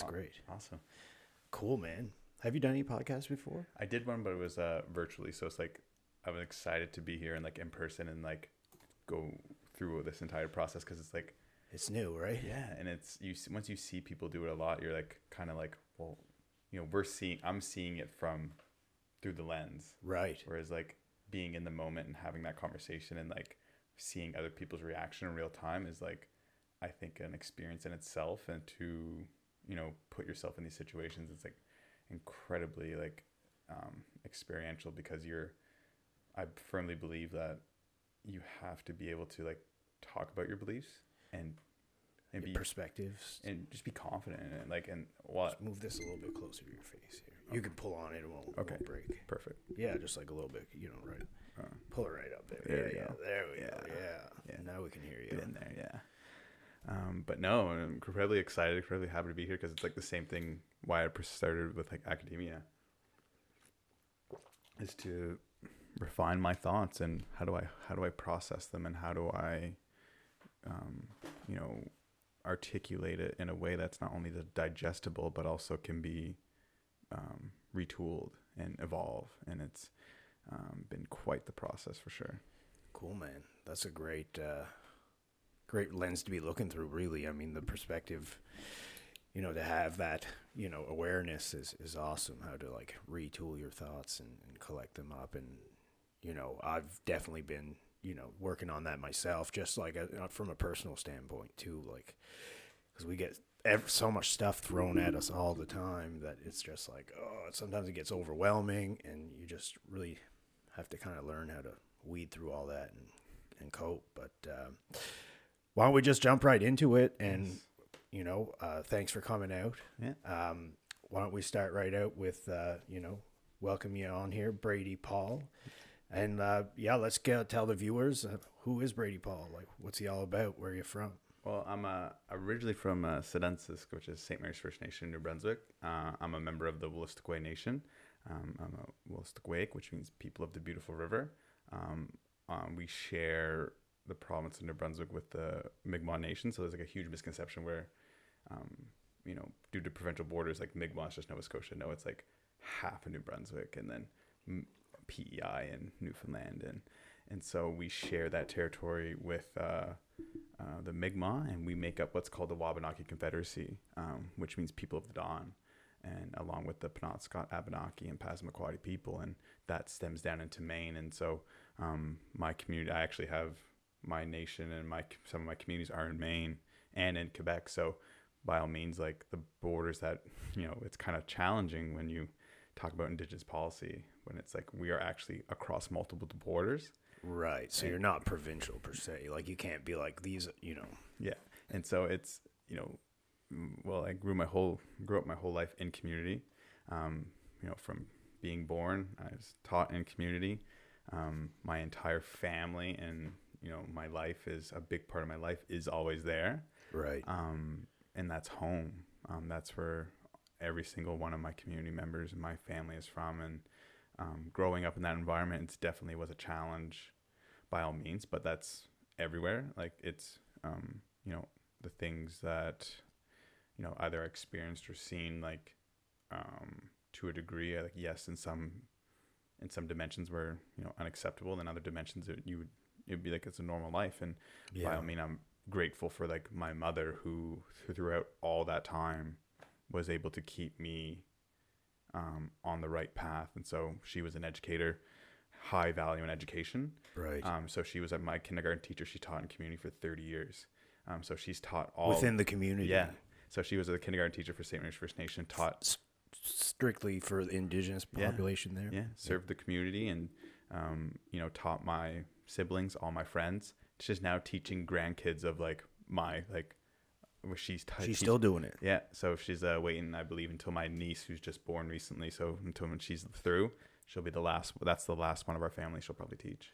That's great. Awesome. Cool, man. Have you done any podcasts before? I did one, but it was uh, virtually. So it's like I was excited to be here and like in person and like go through this entire process because it's like It's new, right? yeah, and it's you once you see people do it a lot, you're like kind of like well, you know, we're seeing I'm seeing it from through the lens, Right. whereas like being in the moment and having that conversation and like seeing other people's reaction in real time is like I think an experience in itself and to you know put yourself in these situations it's like incredibly like um, experiential because you're I firmly believe that you have to be able to like talk about your beliefs and and be Perspectives. and just be confident in it like and what Just move this a little bit closer to your face here. You can pull on it; it won't, Okay. won't break. perfect Yeah, just like a little bit. You know, right? Uh, Pull it right up there. There yeah, we yeah. go. There we go. Yeah. Yeah. Yeah. Now we can hear get you. in there yeah um, but no i'm incredibly excited incredibly happy to be here because it's like the same thing why i started with like academia is to refine my thoughts and how do i how do i process them and how do i um, you know articulate it in a way that's not only digestible but also can be um, retooled and evolve and it's um, been quite the process for sure Cool, man. That's a great, uh, great lens to be looking through. Really, I mean, the perspective, you know, to have that, you know, awareness is is awesome. How to like retool your thoughts and, and collect them up, and you know, I've definitely been, you know, working on that myself, just like uh from a personal standpoint too, like because we get ev- so much stuff thrown at us all the time that it's just like, oh, sometimes it gets overwhelming, and you just really have to kind of learn how to weed through all that and, and cope. But um, why don't we just jump right into it? And, Yes. you know, uh, thanks for coming out. yeah Um, why don't we start right out with, uh, you know, welcome you on here, Brady Paul. And uh, yeah, let's tell the viewers uh, who is Brady Paul? Like, what's he all about? Where are you from? Well, I'm uh, originally from uh, Sitansisk, which is St. Mary's First Nation, New Brunswick. Uh, I'm a member of the Wolastoqey Nation. Um, I'm a Wolastoqey, which means people of the beautiful river. Um, um, we share the province of New Brunswick with the Mi'kmaq Nation, so there's like a huge misconception where, um, you know, due to provincial borders, like Mi'kmaq is just Nova Scotia. No, it's like half of New Brunswick, and then PEI and Newfoundland, and and so we share that territory with. Uh, uh, the Mi'kmaq, and we make up what's called the Wabanaki Confederacy, um, which means people of the dawn, and along with the Penobscot, Abenaki, and Passamaquoddy people, and that stems down into Maine. And so, um, my community, I actually have my nation and my some of my communities are in Maine and in Quebec. So, by all means, like the borders that you know, it's kind of challenging when you talk about Indigenous policy when it's like we are actually across multiple borders. Right. So And- you're not provincial per se. Like, you can't be like these, you know. Yeah, and so it's you know, well, I grew my whole grew up my whole life in community. Um, you know, from being born, I was taught in community. Um, my entire family and you know my life is a big part of my life is always there, Right. um, and that's home. Um, that's where every single one of my community members and my family is from, and um, growing up in that environment, it definitely was a challenge, by all means. But that's everywhere. Like it's, um, you know, the things that, you know, either experienced or seen, like, um, to a degree, like yes, in some, in some dimensions were you know unacceptable, and other dimensions that you would it'd be like it's a normal life, and by Yeah. all means, I'm grateful for like my mother who throughout all that time was able to keep me um, on the right path. And so she was an educator, high value in education. Right. Um, so she was at my kindergarten teacher. She taught in community for 30 years. Um, so she's taught all Within the community. yeah. So she was a kindergarten teacher for St. Mary's First Nation, taught S- strictly for the indigenous Yeah. population there. yeah, served the community and um, you know, taught my siblings, all my friends. She's now teaching grandkids of like my like where she's t- She's teach- still doing it. Yeah, so she's uh, waiting, I believe, until my niece, who's just born recently. So until when she's through, she'll be the last. That's the last one of our family she'll probably teach.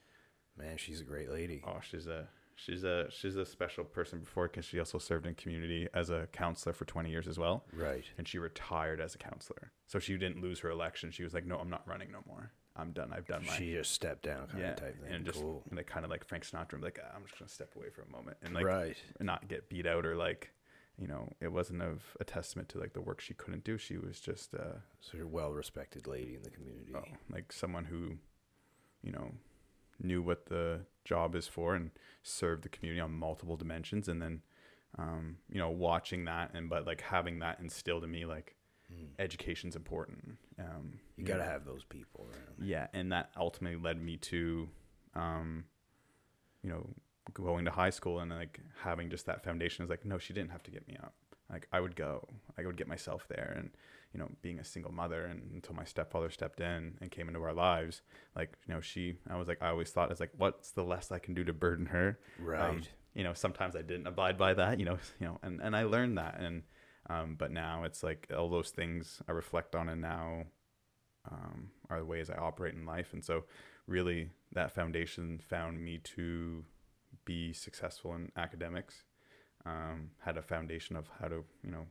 Man, she's a great lady. Oh, she's a she's a she's a special person before because she also served in community as a counselor for 20 years as well, Right. and she retired as a counselor. So she didn't lose her election. She was like, no, I'm not running no more. I'm done. I've done my She just stepped down kind yeah, of type thing. and just cool. like kind of like Frank Sinatra, I'm like "Ah, I'm just gonna step away for a moment and like right. not get beat out or like you know, it wasn't of a testament to like the work she couldn't do. She was just uh, So you're a well respected lady in the community. oh, like someone who, you know, knew what the job is for and served the community on multiple dimensions. And then, um, you know, watching that and but like having that instilled in me like Mm. education's important. Um, You got to have those people around. yeah, and that ultimately led me to, um, you know, going to high school and like having just that foundation is like, no, she didn't have to get me up. Like I would go, I would get myself there, and you know, being a single mother, and until my stepfather stepped in and came into our lives, like you know, she, I was like, I always thought, as like, what's the less I can do to burden her? Right. Um, you know, sometimes I didn't abide by that, you know, you know, and, and I learned that. And, um, but now it's like all those things I reflect on and now, um, are the ways I operate in life. And so really that foundation found me to be successful in academics, um, had a foundation of how to, you know,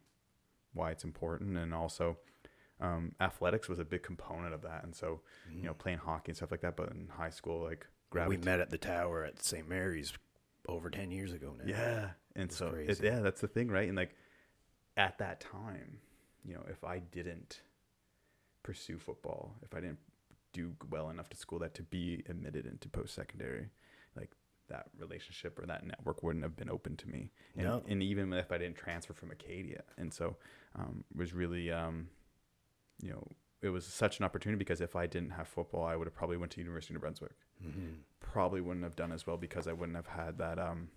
why it's important. And also, um, athletics was a big component of that. And so, you know, playing hockey and stuff like that, but in high school, like Mm. we met at the tower at St. Mary's over 10 years ago now. Yeah. And so, it, yeah, that's the thing, right? And like at that time, you know, if I didn't pursue football, if I didn't do well enough to school that to be admitted into post secondary, like that relationship or that network wouldn't have been open to me. And, No. and even if I didn't transfer from Acadia. And so um, it was really, um, you know, it was such an opportunity because if I didn't have football, I would have probably went to University of New Brunswick. Mhm. Probably wouldn't have done as well because I wouldn't have had that. Um,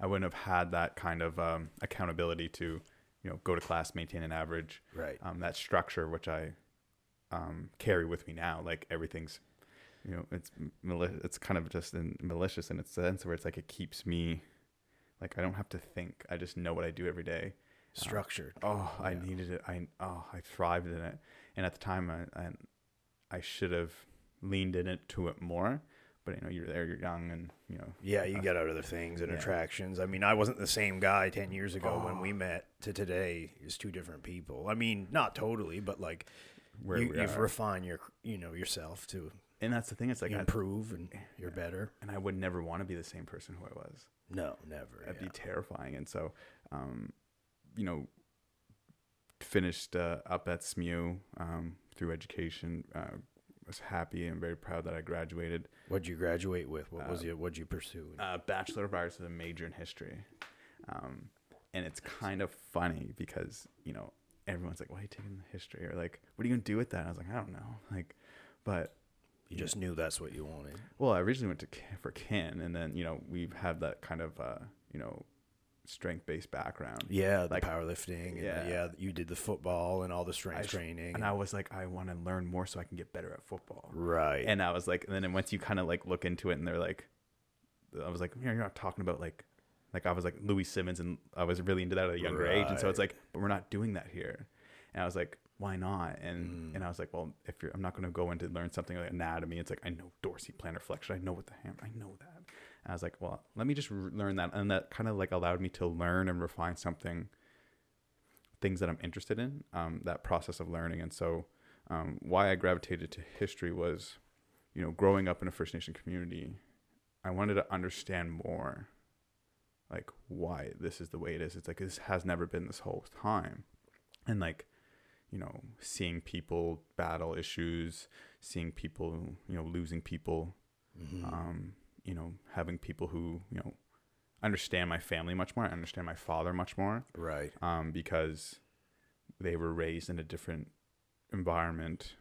I wouldn't have had that kind of um, accountability to, you know, go to class, maintain an average, Right. um, that structure which I um, carry with me now. Like everything's, you know, it's mali- it's kind of just in, malicious in its sense where it's like it keeps me, like I don't have to think. I just know what I do every day. Structured. Oh, I needed it. I oh, I thrived in it. And at the time, I I, I should have leaned into it more. But you know, you're there, you're young, and you know, Yeah, you got other things and Yeah. attractions. I mean, I wasn't the same guy 10 years ago when Oh. we met to today. is two different people. I mean, not totally, but like where you, you've refined your, you know, yourself to and that's the thing. It's like, I, improve and you're better. and I would never want to be the same person who I was. No, never. That'd yeah. be terrifying. And so, um, you know, finished uh, up at SMU um, through education. Uh, was happy and very proud that I graduated. What'd you graduate with? What was Uh, you? What'd you pursue? uh, bachelor of arts with a major in history um, and it's kind of funny because you know everyone's like why are you taking history or like what are you gonna do with that and i was like i don't know like but you just knew that's what you wanted. well i originally went to for kin and then you know we've had that kind of uh, you know strength based background Yeah, the Like- powerlifting. And Yeah. yeah. yeah, you did the football and all the strength sh- training. and i was like i want to learn more so i can get better at football right. and i was like and then once you kind of like look into it and they're like i was like you're not talking about like like i was like Louie Simmons and i was really into that at a younger age and so it's like but we're not doing that here and i was like why not and Mm. and i was like well if you're i'm not going to go into learn something like anatomy it's like i know dorsi plantar flexion i know what the ham i know that and i was like well let me just re- learn that. And that kind of like allowed me to learn and refine something things that i'm interested in um, that process of learning. And so um, why i gravitated to history was you know growing up in a first nation community i wanted to understand more like why this is the way it is. It's like this has never been this whole time. And like you know seeing people battle issues seeing people you know losing people Mhm. um you know having people who you know understand my family much more I understand my father much more right. um, because they were raised in a different environment,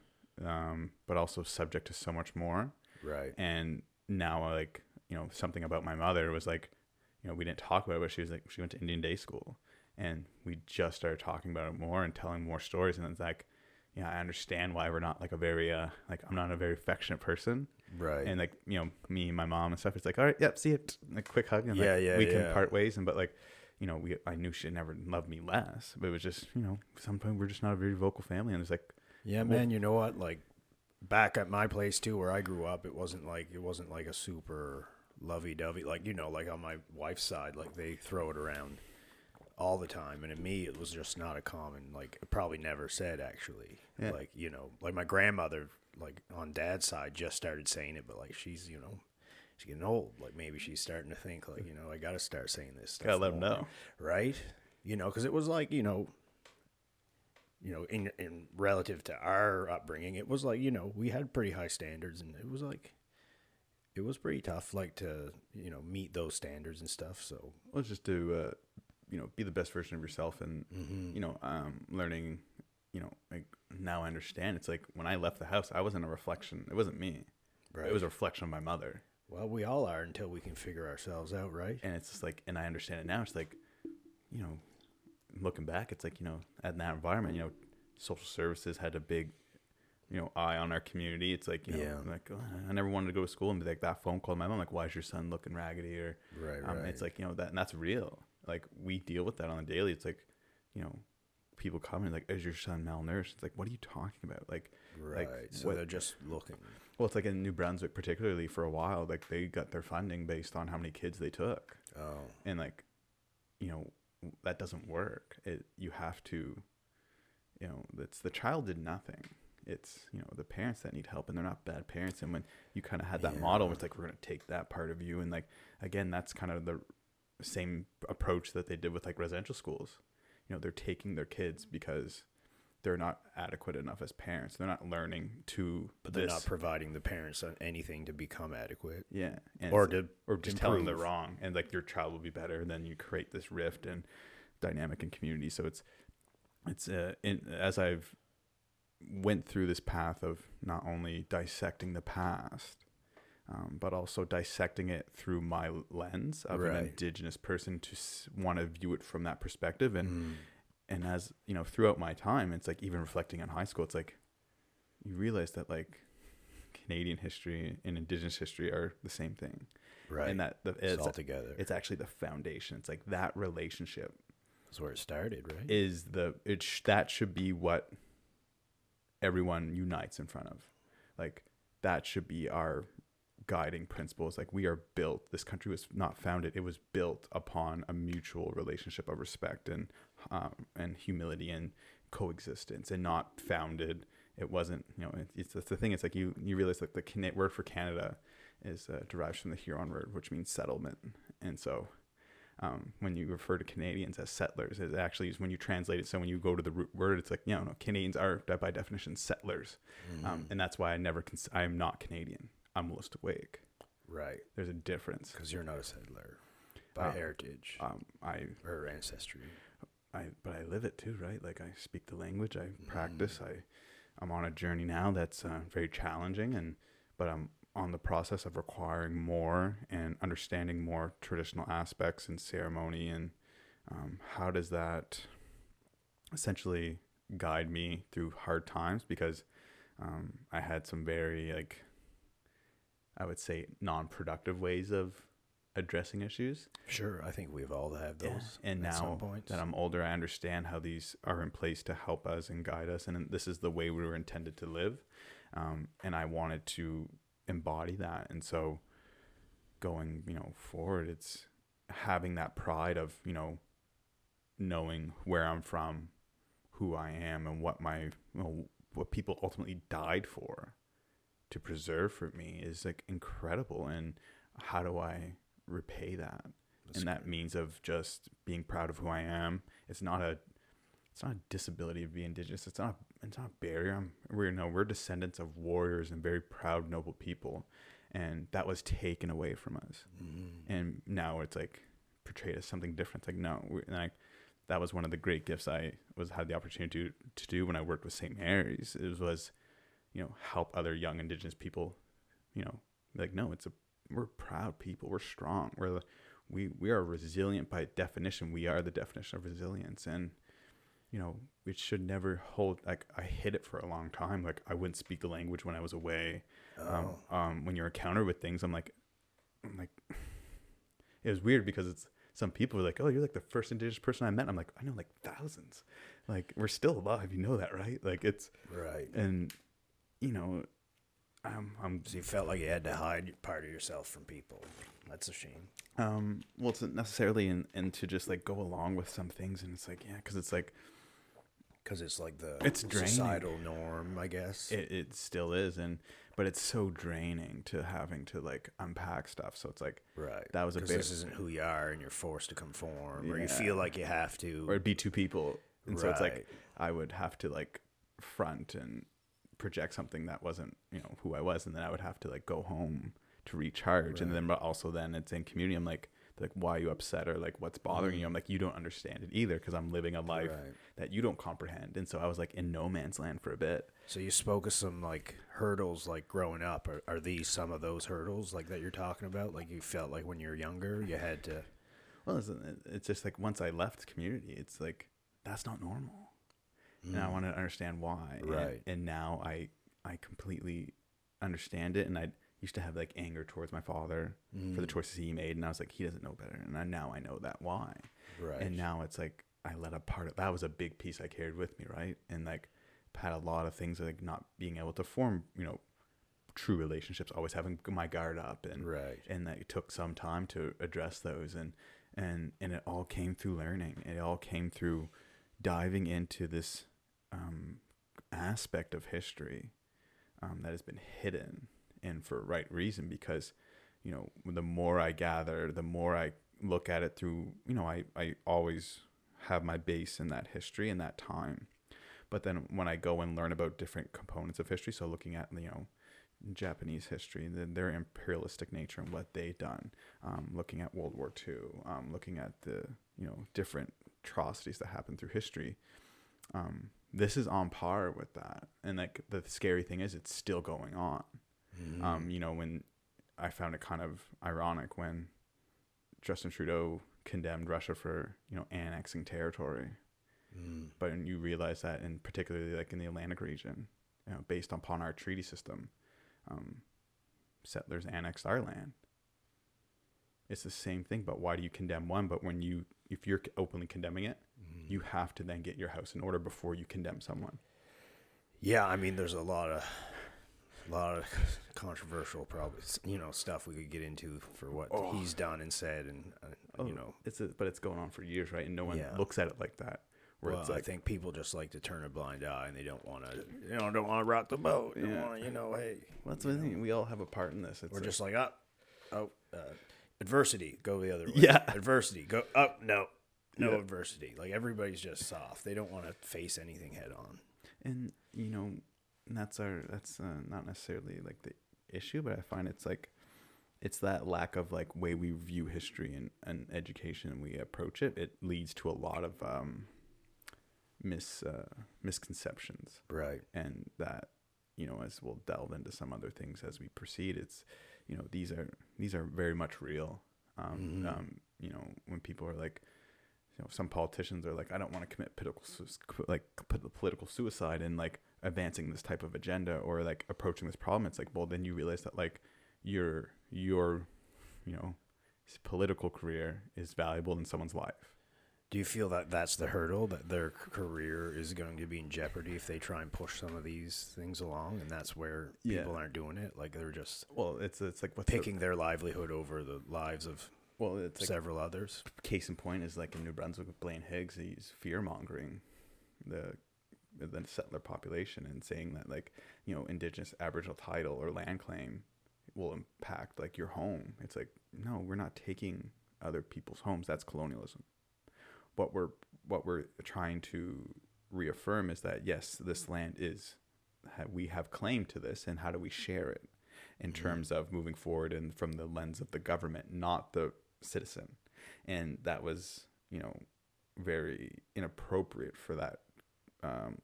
um, but also subject to so much more. Right. And now, like you know, something about my mother was like, you know, we didn't talk about it, but she was like, she went to Indian day school, and we just started talking about it more and telling more stories, and it's like, yeah, I understand why we're not like a very uh like I'm not a very affectionate person, Right. and like you know me and my mom and stuff it's like all right yep see it like quick hug and like, Yeah, yeah, we can part ways and but like you know we i knew she'd never loved me less but it was just you know sometimes we're just not a very vocal family and it's like Yeah, Well- man. You know what? Like back at my place too, where I grew up, it wasn't like it wasn't like a super lovey-dovey. Like you know, like on my wife's side, like they throw it around all the time, and in me, it was just not a common. Like probably never said actually. Yeah. Like you know, like my grandmother, like on dad's side, just started saying it, but like she's you know. she's getting old. Like maybe she's starting to think like, you know, I got to start saying this. Stuff Gotta let more," know. right? You know, because it was like, you know, you know, in in relative to our upbringing, it was like, you know, we had pretty high standards, and it was like, it was pretty tough, like to you know meet those standards and stuff. So Let's just do, uh, you know, be the best version of yourself, and you know, um, learning. You know, like now I understand. It's like when I left the house, I wasn't a reflection. It wasn't me. right. It was a reflection of my mother. well, we all are until we can figure ourselves out, right? and it's just like and i understand it now it's like you know looking back it's like you know in that environment you know social services had a big you know eye on our community it's like you know Yeah. like oh, i never wanted to go to school and be like that phone call to my mom like why is your son looking raggedy or Right, um, it's like you know that and that's real like we deal with that on a daily it's like you know people come and like is your son malnourished? It's like what are you talking about? Like right. like, so what- they're just looking. well it's like in new brunswick particularly for a while like they got their funding based on how many kids they took. Oh, and like you know that doesn't work. It you have to you know it's the child did nothing. It's you know the parents that need help and they're not bad parents. And when you kind of had that model Yeah. it's like we're going to take that part of you and like again that's kind of the same approach that they did with like residential schools you know they're taking their kids because they're not adequate enough as parents. They're not learning to but they're this. not providing the parents anything to become adequate, yeah and or to or just tell them they're wrong and like your child will be better then you create this rift and dynamic in community. So it's it's uh in as i've went through this path of not only dissecting the past um, but also dissecting it through my lens of an indigenous person to s- want to view it from that perspective and Mm. and as you know throughout my time it's like even reflecting on high school it's like you realize that like canadian history and indigenous history are the same thing right, and that the, it's, it's, all together. it's actually the foundation it's like that relationship That's where it started, right? is the it sh- that should be what everyone unites in front of like that should be our guiding principles like we are built this country was not founded it was built upon a mutual relationship of respect and um, and humility and coexistence and not founded it wasn't you know it, it's the thing it's like you you realize that the Cana- word for canada is uh, derives from the huron word which means settlement and so um, when you refer to Canadians as settlers, it actually is when you translate it. So when you go to the root word, it's like, you know, no, Canadians are by definition settlers. Mm-hmm. Um, and that's why I never, cons- I am not Canadian. I'm Wolastoqey. right, There's a difference. because you're not a settler by Um, heritage Um, I, or ancestry. I, but I live it too, right? Like I speak the language, I Mm-hmm. practice, I, I'm on a journey now that's uh, very challenging and, but I'm on the process of requiring more and understanding more traditional aspects and ceremony and um, how does that essentially guide me through hard times because um, I had some very like I would say non-productive ways of addressing issues. Sure, I think we've all had Yeah, those. And at some now that I'm older, I understand how these are in place to help us and guide us, and this is the way we were intended to live. Um, and I wanted to embody that, and so going, you know, forward, it's having that pride of you know knowing where I'm from, who I am, and what my you know, what people ultimately died for to preserve for me is like incredible. And how do I repay that? That's and that means of just being proud of who I am. It's not a it's not a disability of being indigenous. It's not it's not a barrier. I'm, we're you know we're descendants of warriors and very proud noble people, and that was taken away from us. Mm-hmm. And now it's like portrayed as something different. It's like no, we, like that was one of the great gifts I was had the opportunity to, to do when I worked with St. Mary's. It was, you know, help other young Indigenous people. You know, like no, it's a we're proud people. We're strong. We're the, we we are resilient by definition. We are the definition of resilience, and you know we should never hold. Like I hid it for a long time. Like I wouldn't speak the language when I was away. Um, Oh. um, when you're encountered with things, I'm like, I'm like, it was weird because it's some people are like, oh, you're like the first indigenous person I met. I'm like, I know like thousands. Like we're still alive. You know that, right? Like it's right. and you know, I'm I'm So you felt like you had to hide part of yourself from people. That's a shame. um well, it's not necessarily in and to just like go along with some things, and it's like yeah, because it's like because it's like the It's draining. societal norm, I guess. it, it still is and but it's so draining to having to like unpack stuff so it's like right. that was a big this isn't who you are, and you're forced to conform, or you feel like you have to. or it'd be two people and so it's like i would have to like front and project something that wasn't you know who i was and then i would have to like go home to recharge and then but also then it's in community i'm like like why are you upset or like what's bothering mm-hmm. you i'm like you don't understand it either because i'm living a life Right. that you don't comprehend and so i was like in no man's land for a bit So you spoke of some like hurdles, like growing up. Are, are these some of those hurdles, like that you're talking about? Like you felt like when you were younger, you had to. well it's, it's just like once i left community it's like that's not normal and I wanted to understand why. And- Right. And, now I I completely understand it, and I used to have like anger towards my father for the Mm. choices he made, and I was like, he doesn't know better, and I, now I know that why. Right. And now it's like I let a part of that was a big piece I carried with me, right? And like had a lot of things like not being able to form, you know, true relationships, always having my guard up, and right. and that it took some time to address those and and and it all came through learning it all came through diving into this um, aspect of history um, that has been hidden and for right reason because you know the more i gather the more i look at it through you know i, I always have my base in that history and that time but then when i go and learn about different components of history so looking at you know Japanese history, the, their imperialistic nature and what they done. Um, looking at World War II, um, looking at the you know different atrocities that happened through history. Um, this is on par with that, and like the scary thing is, it's still going on. Mm. Um, you know, when I found it kind of ironic when Justin Trudeau condemned Russia for you know annexing territory, Mm. but you realize that, and particularly like in the Atlantic region, you know, based upon our treaty system, um, settlers annexed our land. It's the same thing, but why do you condemn one? But when you, if you're openly condemning it. You have to then get your house in order before you condemn someone. Yeah, I mean, there's a lot of, a lot of controversial, probably you know stuff we could get into for what Oh. he's done and said, and uh, you know, it's a, but it's going on for years, right? And no one Yeah. looks at it like that. Where well, it's I think people just like to turn a blind eye, and they don't want to, you know, don't want to rock the boat. Yeah. want to, you know, hey, well, that's what I think. We all have a part in this. It's we're like- just like, oh, oh, uh, adversity, go the other way. Yeah. adversity, go up, no, no Yeah. adversity. Like everybody's just soft. They don't want to face anything head on. and you know that's our that's uh, not necessarily like the issue but i find it's like it's that lack of like way we view history and, and education and we approach it it leads to a lot of um mis uh, misconceptions Right. and that you know as we'll delve into some other things as we proceed it's you know these are these are very much real um, Mhm. um you know when people are like you know some politicians are like i don't want to commit political like political suicide in like advancing this type of agenda or like approaching this problem it's like well then you realize that like your your you know political career is valuable in someone's life Do you feel that that's the hurdle that their career is going to be in jeopardy if they try and push some of these things along, and that's where Yeah. people aren't doing it? Like they're just well it's it's like what's the- their livelihood over the lives of well it's like several others. case in point is like in New Brunswick with Blaine Higgs, he's fear mongering the the settler population and saying that like you know indigenous Aboriginal title or land claim will impact like your home. It's like no, we're not taking other people's homes. That's colonialism. What we're what we're trying to reaffirm is that yes, this land is we have claim to this, and how do we share it in Mhm. terms of moving forward and from the lens of the government, not the citizen and that was you know very inappropriate for that um,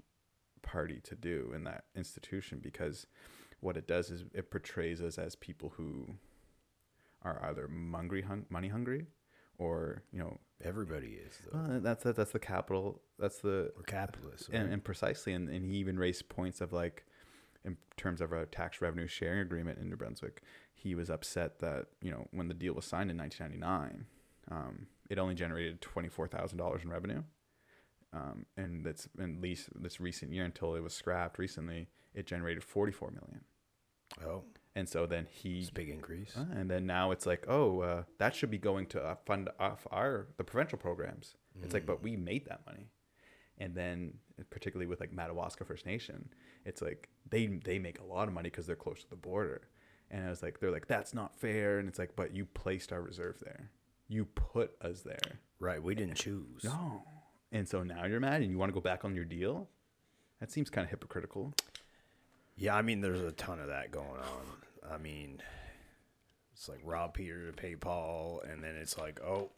party to do in that institution because what it does is it portrays us as people who are either hungry, hung- money hungry, or you know Everybody is well, that's that, that's the capital. That's the We're capitalists, and, and precisely, and, and he even raised points of like, in terms of a tax revenue sharing agreement in New Brunswick, he was upset that you know when the deal was signed in 1999, um, it only generated twenty four thousand dollars in revenue, um, and that's at least this recent year until it was scrapped recently, it generated forty four million. oh, And so then he it's a big increase. uh, and then now it's like, oh, uh, that should be going to uh, fund off our the provincial programs. It's like, Mm. but we made that money, and then particularly with like Madawaska First Nation, it's like they they make a lot of money because they're close to the border, and I was like, they're like that's not fair, and it's like, but you placed our reserve there, you put us there, Right. We didn't choose. no, and so now you're mad and you want to go back on your deal. That seems kind of hypocritical. Yeah, I mean, there's a ton of that going on. I mean, it's like rob Peter to pay Paul, and then it's like, oh,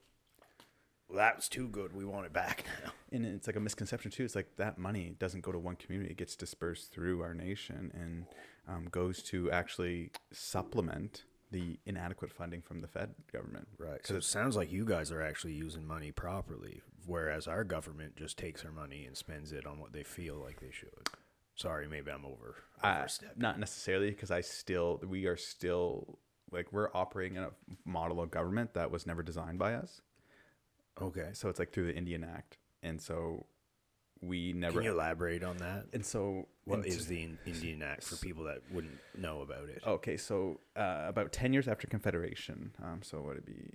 well, that was too good. We want it back now. and it's like a misconception too. It's like that money doesn't go to one community; it gets dispersed through our nation and um, goes to actually supplement the inadequate funding from the Fed government. Right. So it sounds like you guys are actually using money properly, whereas our government just takes our money and spends it on what they feel like they should. Sorry, maybe I'm over. Uh, not necessarily, because I still we are still like we're operating in a model of government that was never designed by us. Okay. So it's like through the Indian Act, and so we never. Can you elaborate on that? and so What and is the In- Indian Act for people that wouldn't know about it? Okay, so uh, about ten years after Confederation, um, so what would it be?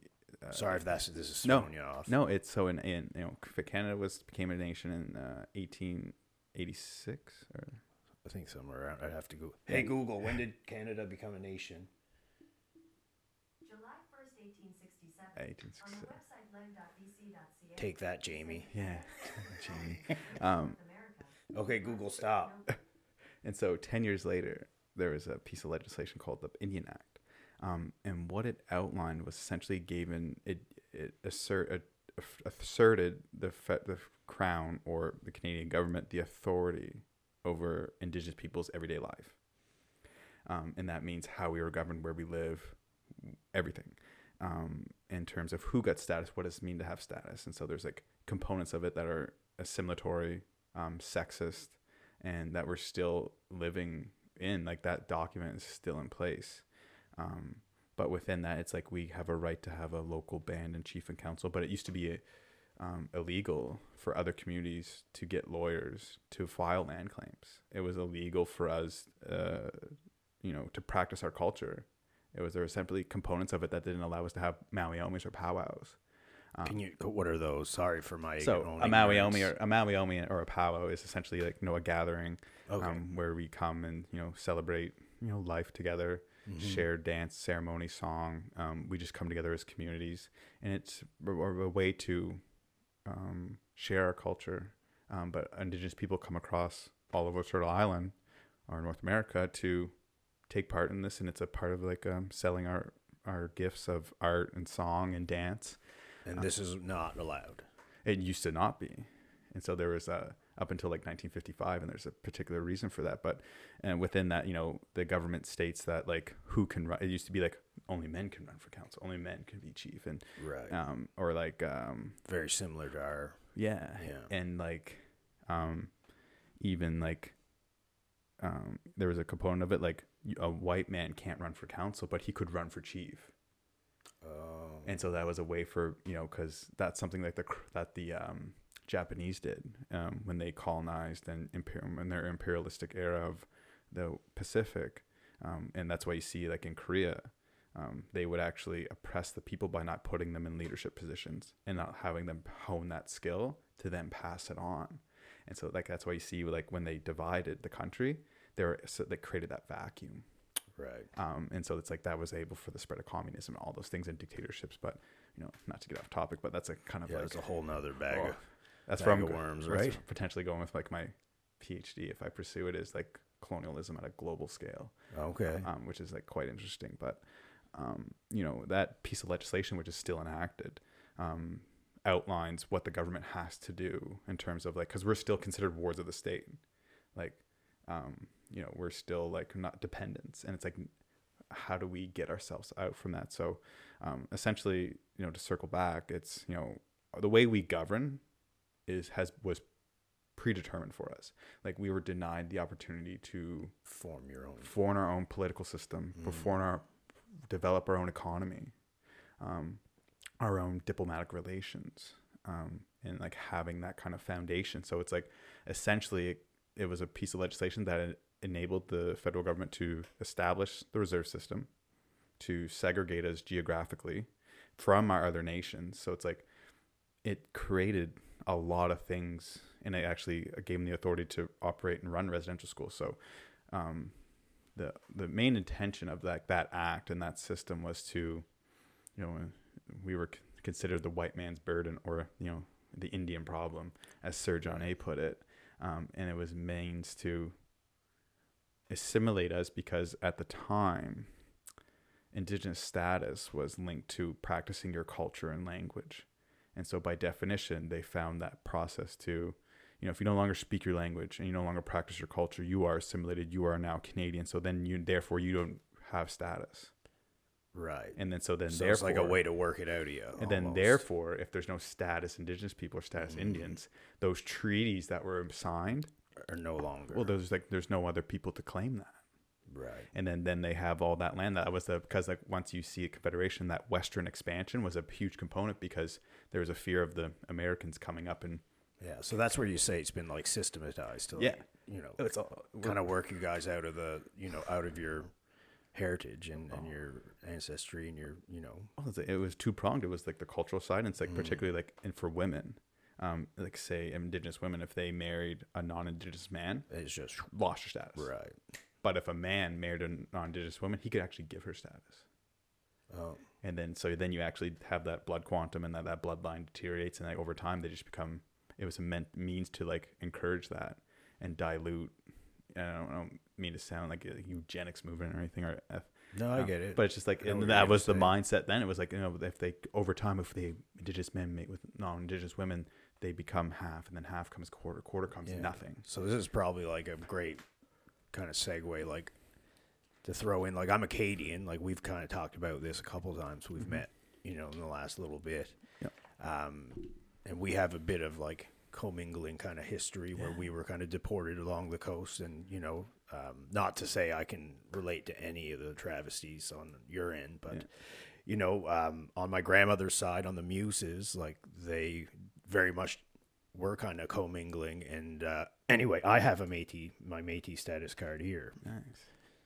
Uh, Sorry if that's this is no, throwing you off. No, it's so in, in you know Canada was became a nation in uh, 1886 or I think somewhere around. I'd have to go. Hey Google, when did Canada become a nation? July 1st, 1867. On the 1867. website len.bc.ca. Take that, Jamie. Yeah, Jamie. Um, Okay, Google, stop. and so ten years later, there was a piece of legislation called the Indian Act, um, and what it outlined was essentially given it it assert, uh, asserted the fe- the crown or the Canadian government the authority over Indigenous people's everyday life, um, and that means how we are governed, where we live, everything. Um, in terms of who got status, what does it mean to have status, and so there's like components of it that are assimilatory, um, sexist, and that we're still living in. Like that document is still in place. Um, but within that, it's like we have a right to have a local band and chief and council. But it used to be um, illegal for other communities to get lawyers to file land claims. It was illegal for us, uh, you know, to practice our culture. It was there were simply components of it that didn't allow us to have Mawiomis or powwows. Can you? What are those? Sorry for my. So a or a or a powwow is essentially like you know a gathering Okay. um, where we come and you know celebrate you know life together, Mm-hmm. share dance, ceremony, song. Um, we just come together as communities, and it's a, a way to um, share our culture. Um, but Indigenous people come across all over Turtle Island or North America to take part in this, and it's a part of like um, selling our our gifts of art and song and dance. and this is not allowed. It used to not be, and so there was a up until like 1955, and there's a particular reason for that. But and within that, you know, the government states that like who can run. It used to be like only men can run for council, only men can be chief, and Right. um, or like um, Very similar to our. yeah, Yeah. and like um, even like um, there was a component of it like a white man can't run for council, but he could run for chief Oh. and so that was a way for you know because that's something like the that the um, Japanese did um, when they colonized and imperial in their imperialistic era of the Pacific, um, and that's why you see like in Korea, um, they would actually oppress the people by not putting them in leadership positions and not having them hone that skill to then pass it on, and so like that's why you see like when they divided the country, they were so they created that vacuum right. um, and so it's like that was able for the spread of communism and all those things and dictatorships. But you know, not to get off topic, but that's a kind of Yeah, like it's a whole nother bag. oh, of, that's bag where I'm of go- worms, right? Potentially going with like my PhD if I pursue it is like colonialism at a global scale, okay. um, which is like quite interesting. But um, you know, that piece of legislation, which is still enacted. Um, outlines what the government has to do in terms of like because we're still considered wards of the state like um you know we're still like not dependents and it's like how do we get ourselves out from that so um essentially you know to circle back it's you know the way we govern is has was predetermined for us like we were denied the opportunity to Form your own. form our own political system, Mm. form our develop our own economy, um, our own diplomatic relations, um, and like having that kind of foundation. So it's like essentially it, it was a piece of legislation that enabled the federal government to establish the reserve system, to segregate us geographically from our other nations. So it's like it created a lot of things and it actually gave them the authority to operate and run residential schools. So, um, the the main intention of that that act and that system was to, you know, we were considered the white man's burden or you know the Indian problem, as Sir John A. put it, um, and it was means to assimilate us because at the time, indigenous status was linked to practicing your culture and language, and so by definition, they found that process to you know, if you no longer speak your language and you no longer practice your culture, you are assimilated. You are now Canadian. So then you, therefore, you don't have status. Right. And then, so then, so therefore, it's like a way to work it out of you. and then, therefore, if there's no status Indigenous people or status Mm. Indians, those treaties that were signed, are no longer. well, there's like there's no other people to claim that. right. And then, then they have all that land. That was the because like once you see a confederation, that western expansion was a huge component because there was a fear of the Americans coming up and Yeah. So that's where you say it's been like systematized to, like, Yeah. you know, it's all kind of work you guys out of the, you know, out of your heritage and, and Oh. your ancestry and your, you know, Well, it was two pronged. It was like the cultural side, and it's like Mm. particularly like and for women, um, like say indigenous women, if they married a non-indigenous man, it's just lost her status. right. But if a man married a non-indigenous woman, he could actually give her status. Oh, And then so then you actually have that blood quantum, and that that bloodline deteriorates, and like over time they just become. It was a meant means to like encourage that and dilute. I don't, I don't mean to sound like a eugenics movement or anything, or F, no, I um, get it. But it's just like, and that was the mindset then. It was like, you know, if they, over time, if the indigenous men mate with non indigenous women, they become half, and then half comes quarter, quarter comes Yeah. nothing. So this is probably like a great kind of segue, like to throw in. Like I'm Acadian. Like we've kind of talked about this a couple times. We've Mhm. met, you know, in the last little bit. Yep. Um, and we have a bit of like commingling kind of history where Yeah. we were kind of deported along the coast, and you know, um, not to say I can relate to any of the travesties on your end, but. Yeah. You know, um, on my grandmother's side, on the Muses, like they very much were kind of commingling. And uh, anyway, I have a Métis, my Métis status card here. Nice.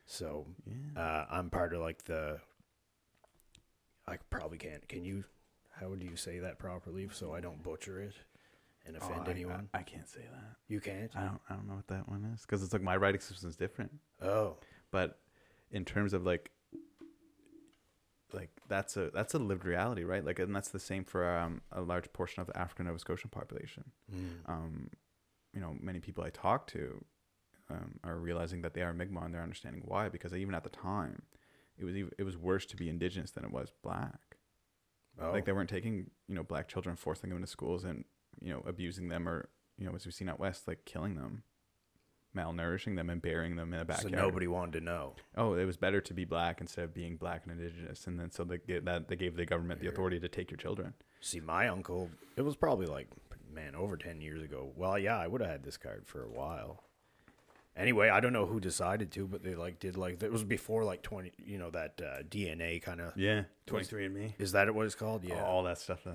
So Yeah. uh, I'm part of like the. I probably can't. Can you? How would you say that properly so I don't butcher it and Oh, offend I- anyone? I, I can't say that. you can't. I don't. I don't know what that one is because it's like my writing system is different. Oh, But in terms of like, like that's a that's a lived reality, right? Like, and that's the same for um, a large portion of the African Nova Scotian population. mm. um, you know, many people I talk to um, are realizing that they are Mi'kmaq and they're understanding why. Because even at the time, it was even, it was worse to be indigenous than it was black. oh. Like they weren't taking you know black children, forcing them into schools, and you know abusing them, or you know as we've seen out west, like killing them, malnourishing them, and burying them in a backyard. so nobody wanted to know. Oh, it was better to be black instead of being black and indigenous, and then so they get that they gave the government the authority to take your children. See, my uncle, it was probably like, man, over 10 years ago. Well, yeah, I would have had this card for a while. Anyway, I don't know who decided to, but they like did like, it was before like 20, you know, that uh, DNA kind of, Yeah, twenty three and me. is that what it's called? Yeah. all that stuff. Uh,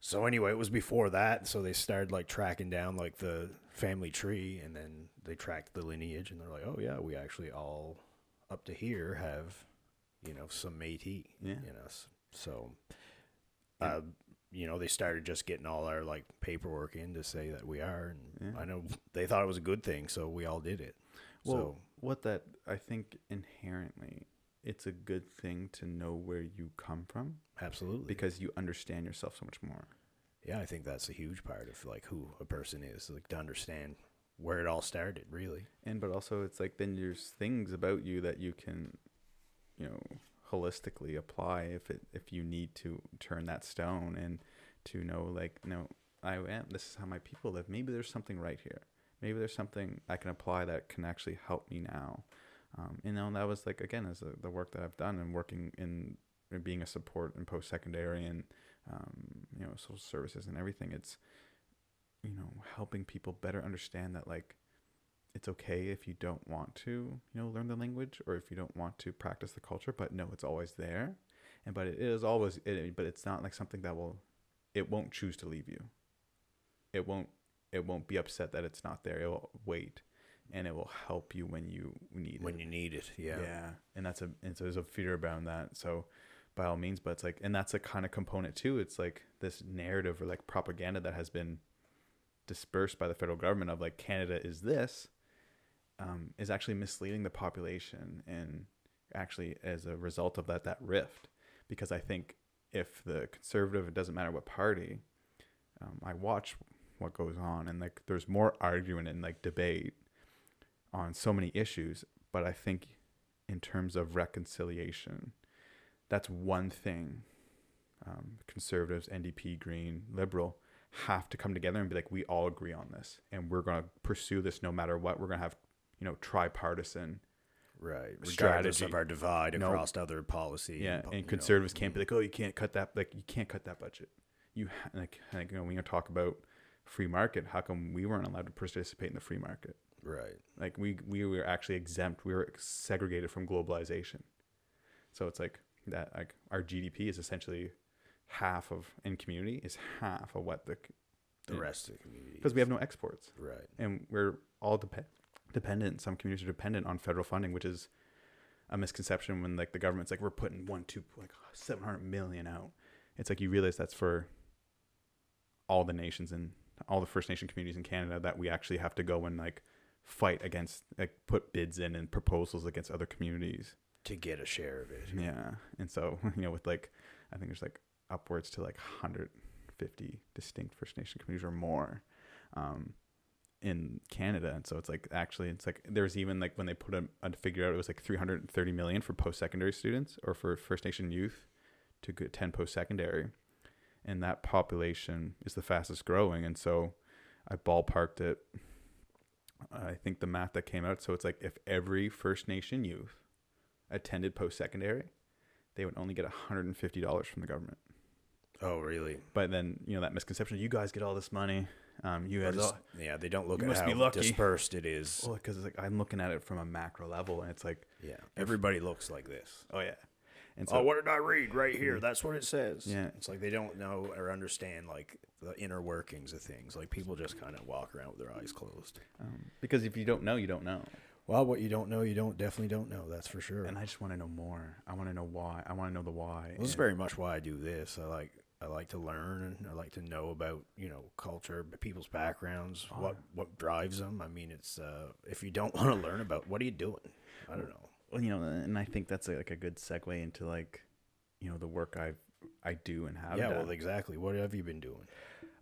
So anyway, it was before that. So they started like tracking down like the family tree and then they tracked the lineage and they're like, oh, yeah, we actually all up to here have, you know, some Métis Yeah. in us. So, Yeah. uh, you know, they started just getting all our like paperwork in to say that we are. And Yeah. I know they thought it was a good thing. So we all did it. Well, so, what that I think inherently, it's a good thing to know where you come from absolutely. because you understand yourself so much more. Yeah, I think that's a huge part of like who a person is, like to understand where it all started, really. And but also, it's like then there's things about you that you can, you know, holistically apply if it if you need to turn that stone and to know like no, I am. This is how my people live. Maybe there's something right here. Maybe there's something I can apply that can actually help me now. Um, you know, that was like again as the, the work that I've done and working in, in being a support in post secondary and um, you know social services and everything. It's you know helping people better understand that like it's okay if you don't want to you know learn the language or if you don't want to practice the culture, but no, it's always there, and but it is always it, but it's not like something that will it won't choose to leave you. It won't it won't be upset that it's not there. It will wait and it will help you when you need When it. you need it. Yeah. Yeah. And that's a and so there's a fear around that. So by all means, but it's like and that's a kind of component too. It's like this narrative or like propaganda that has been dispersed by the federal government of like Canada is this um, is actually misleading the population and actually as a result of that that rift because I think if the conservative it doesn't matter what party um, I watch what goes on and like there's more argument and like debate on so many issues but I think in terms of reconciliation that's one thing um, conservatives NDP Green Liberal have to come together and be like we all agree on this and we're going to pursue this no matter what we're going to have you know tripartisan Right. Regardless strategy. of our divide No. across other policy. yeah po- and you know, conservatives can't be like oh you can't cut that like you can't cut that budget you ha- like, like you know when you talk about free market how come we weren't allowed to participate in the free market Right. like we we were actually exempt we were segregated from globalization so it's like that like our gdp is essentially half of in community is half of what the The rest of the community. because we have no exports Right. and we're all dep- dependent some communities are dependent on federal funding which is a misconception when like the government's like we're putting one two like 700 million out it's like you realize that's for all the nations and all the first nation communities in canada that we actually have to go and like fight against like put bids in and proposals against other communities To get a share of it. yeah. And so you know with like i think there's like upwards to like 150 distinct first nation communities or more um in canada. And so it's like actually it's like there's even like when they put a, a figure out it was like 330 million for post-secondary students or for first nation youth to attend post-secondary. And that population is the fastest growing. And so i ballparked it i think the math that came out. So it's like if every first nation youth attended post-secondary they would only get $150 from the government Oh, really? but then you know that misconception you guys get all this money um, you guys just- all, yeah, they don't look at must how be lucky. dispersed it is. well because it's like i'm looking at it from a macro level and it's like yeah, everybody looks like this. oh yeah and oh, what did I read right here? That's what it says. Yeah. It's like they don't know or understand like the inner workings of things. Like people just kind of walk around with their eyes closed. um, because if you don't know you don't know Well, what you don't know, you don't definitely don't know. That's for sure. and i just want to know more i want to know why i want to know the why Well, this is very much why I do this. I like I like to learn and I like to know about you know culture, people's backgrounds, Oh, what what drives them. I mean, it's uh, if you don't want to learn about, what are you doing? I don't know. well, you know and i think that's like a good segue into like you know the work i i do and have yeah, done. well, exactly. What have you been doing?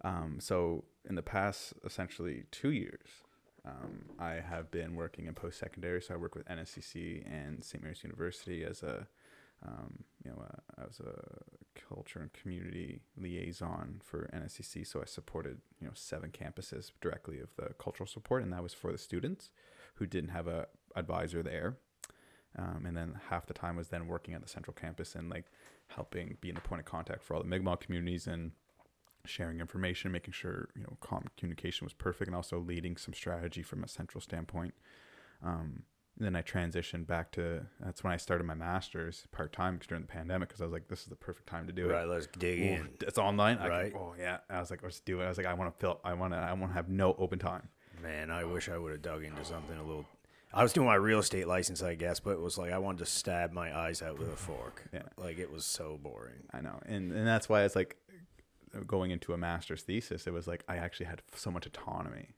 Um, so in the past, essentially two years, um, I have been working in post secondary. So I work with NSCC and St. Mary's University as a, um, you know, uh, as a culture and community liaison for NSCC. So I supported, you know, seven campuses directly of the cultural support, and that was for the students who didn't have a advisor there. Um, and then half the time was then working at the central campus and like helping being the point of contact for all the Mi'kmaq communities and sharing information, making sure you know communication was perfect, and also leading some strategy from a central standpoint. Um, and then I transitioned back to that's when I started my master's part time during the pandemic because I was like, this is the perfect time to do Right, it. Right, let's dig Ooh, in. It's online, I Right. Can, oh yeah, I was like, let's do it. I was like, I want to fill. I want to. I want to have no open time. Man, I wish I would have dug into something a little. I was doing my real estate license, I guess, but it was like I wanted to stab my eyes out with a fork. Yeah. Like it was so boring. I know, and and that's why it's like going into a master's thesis. It was like I actually had so much autonomy.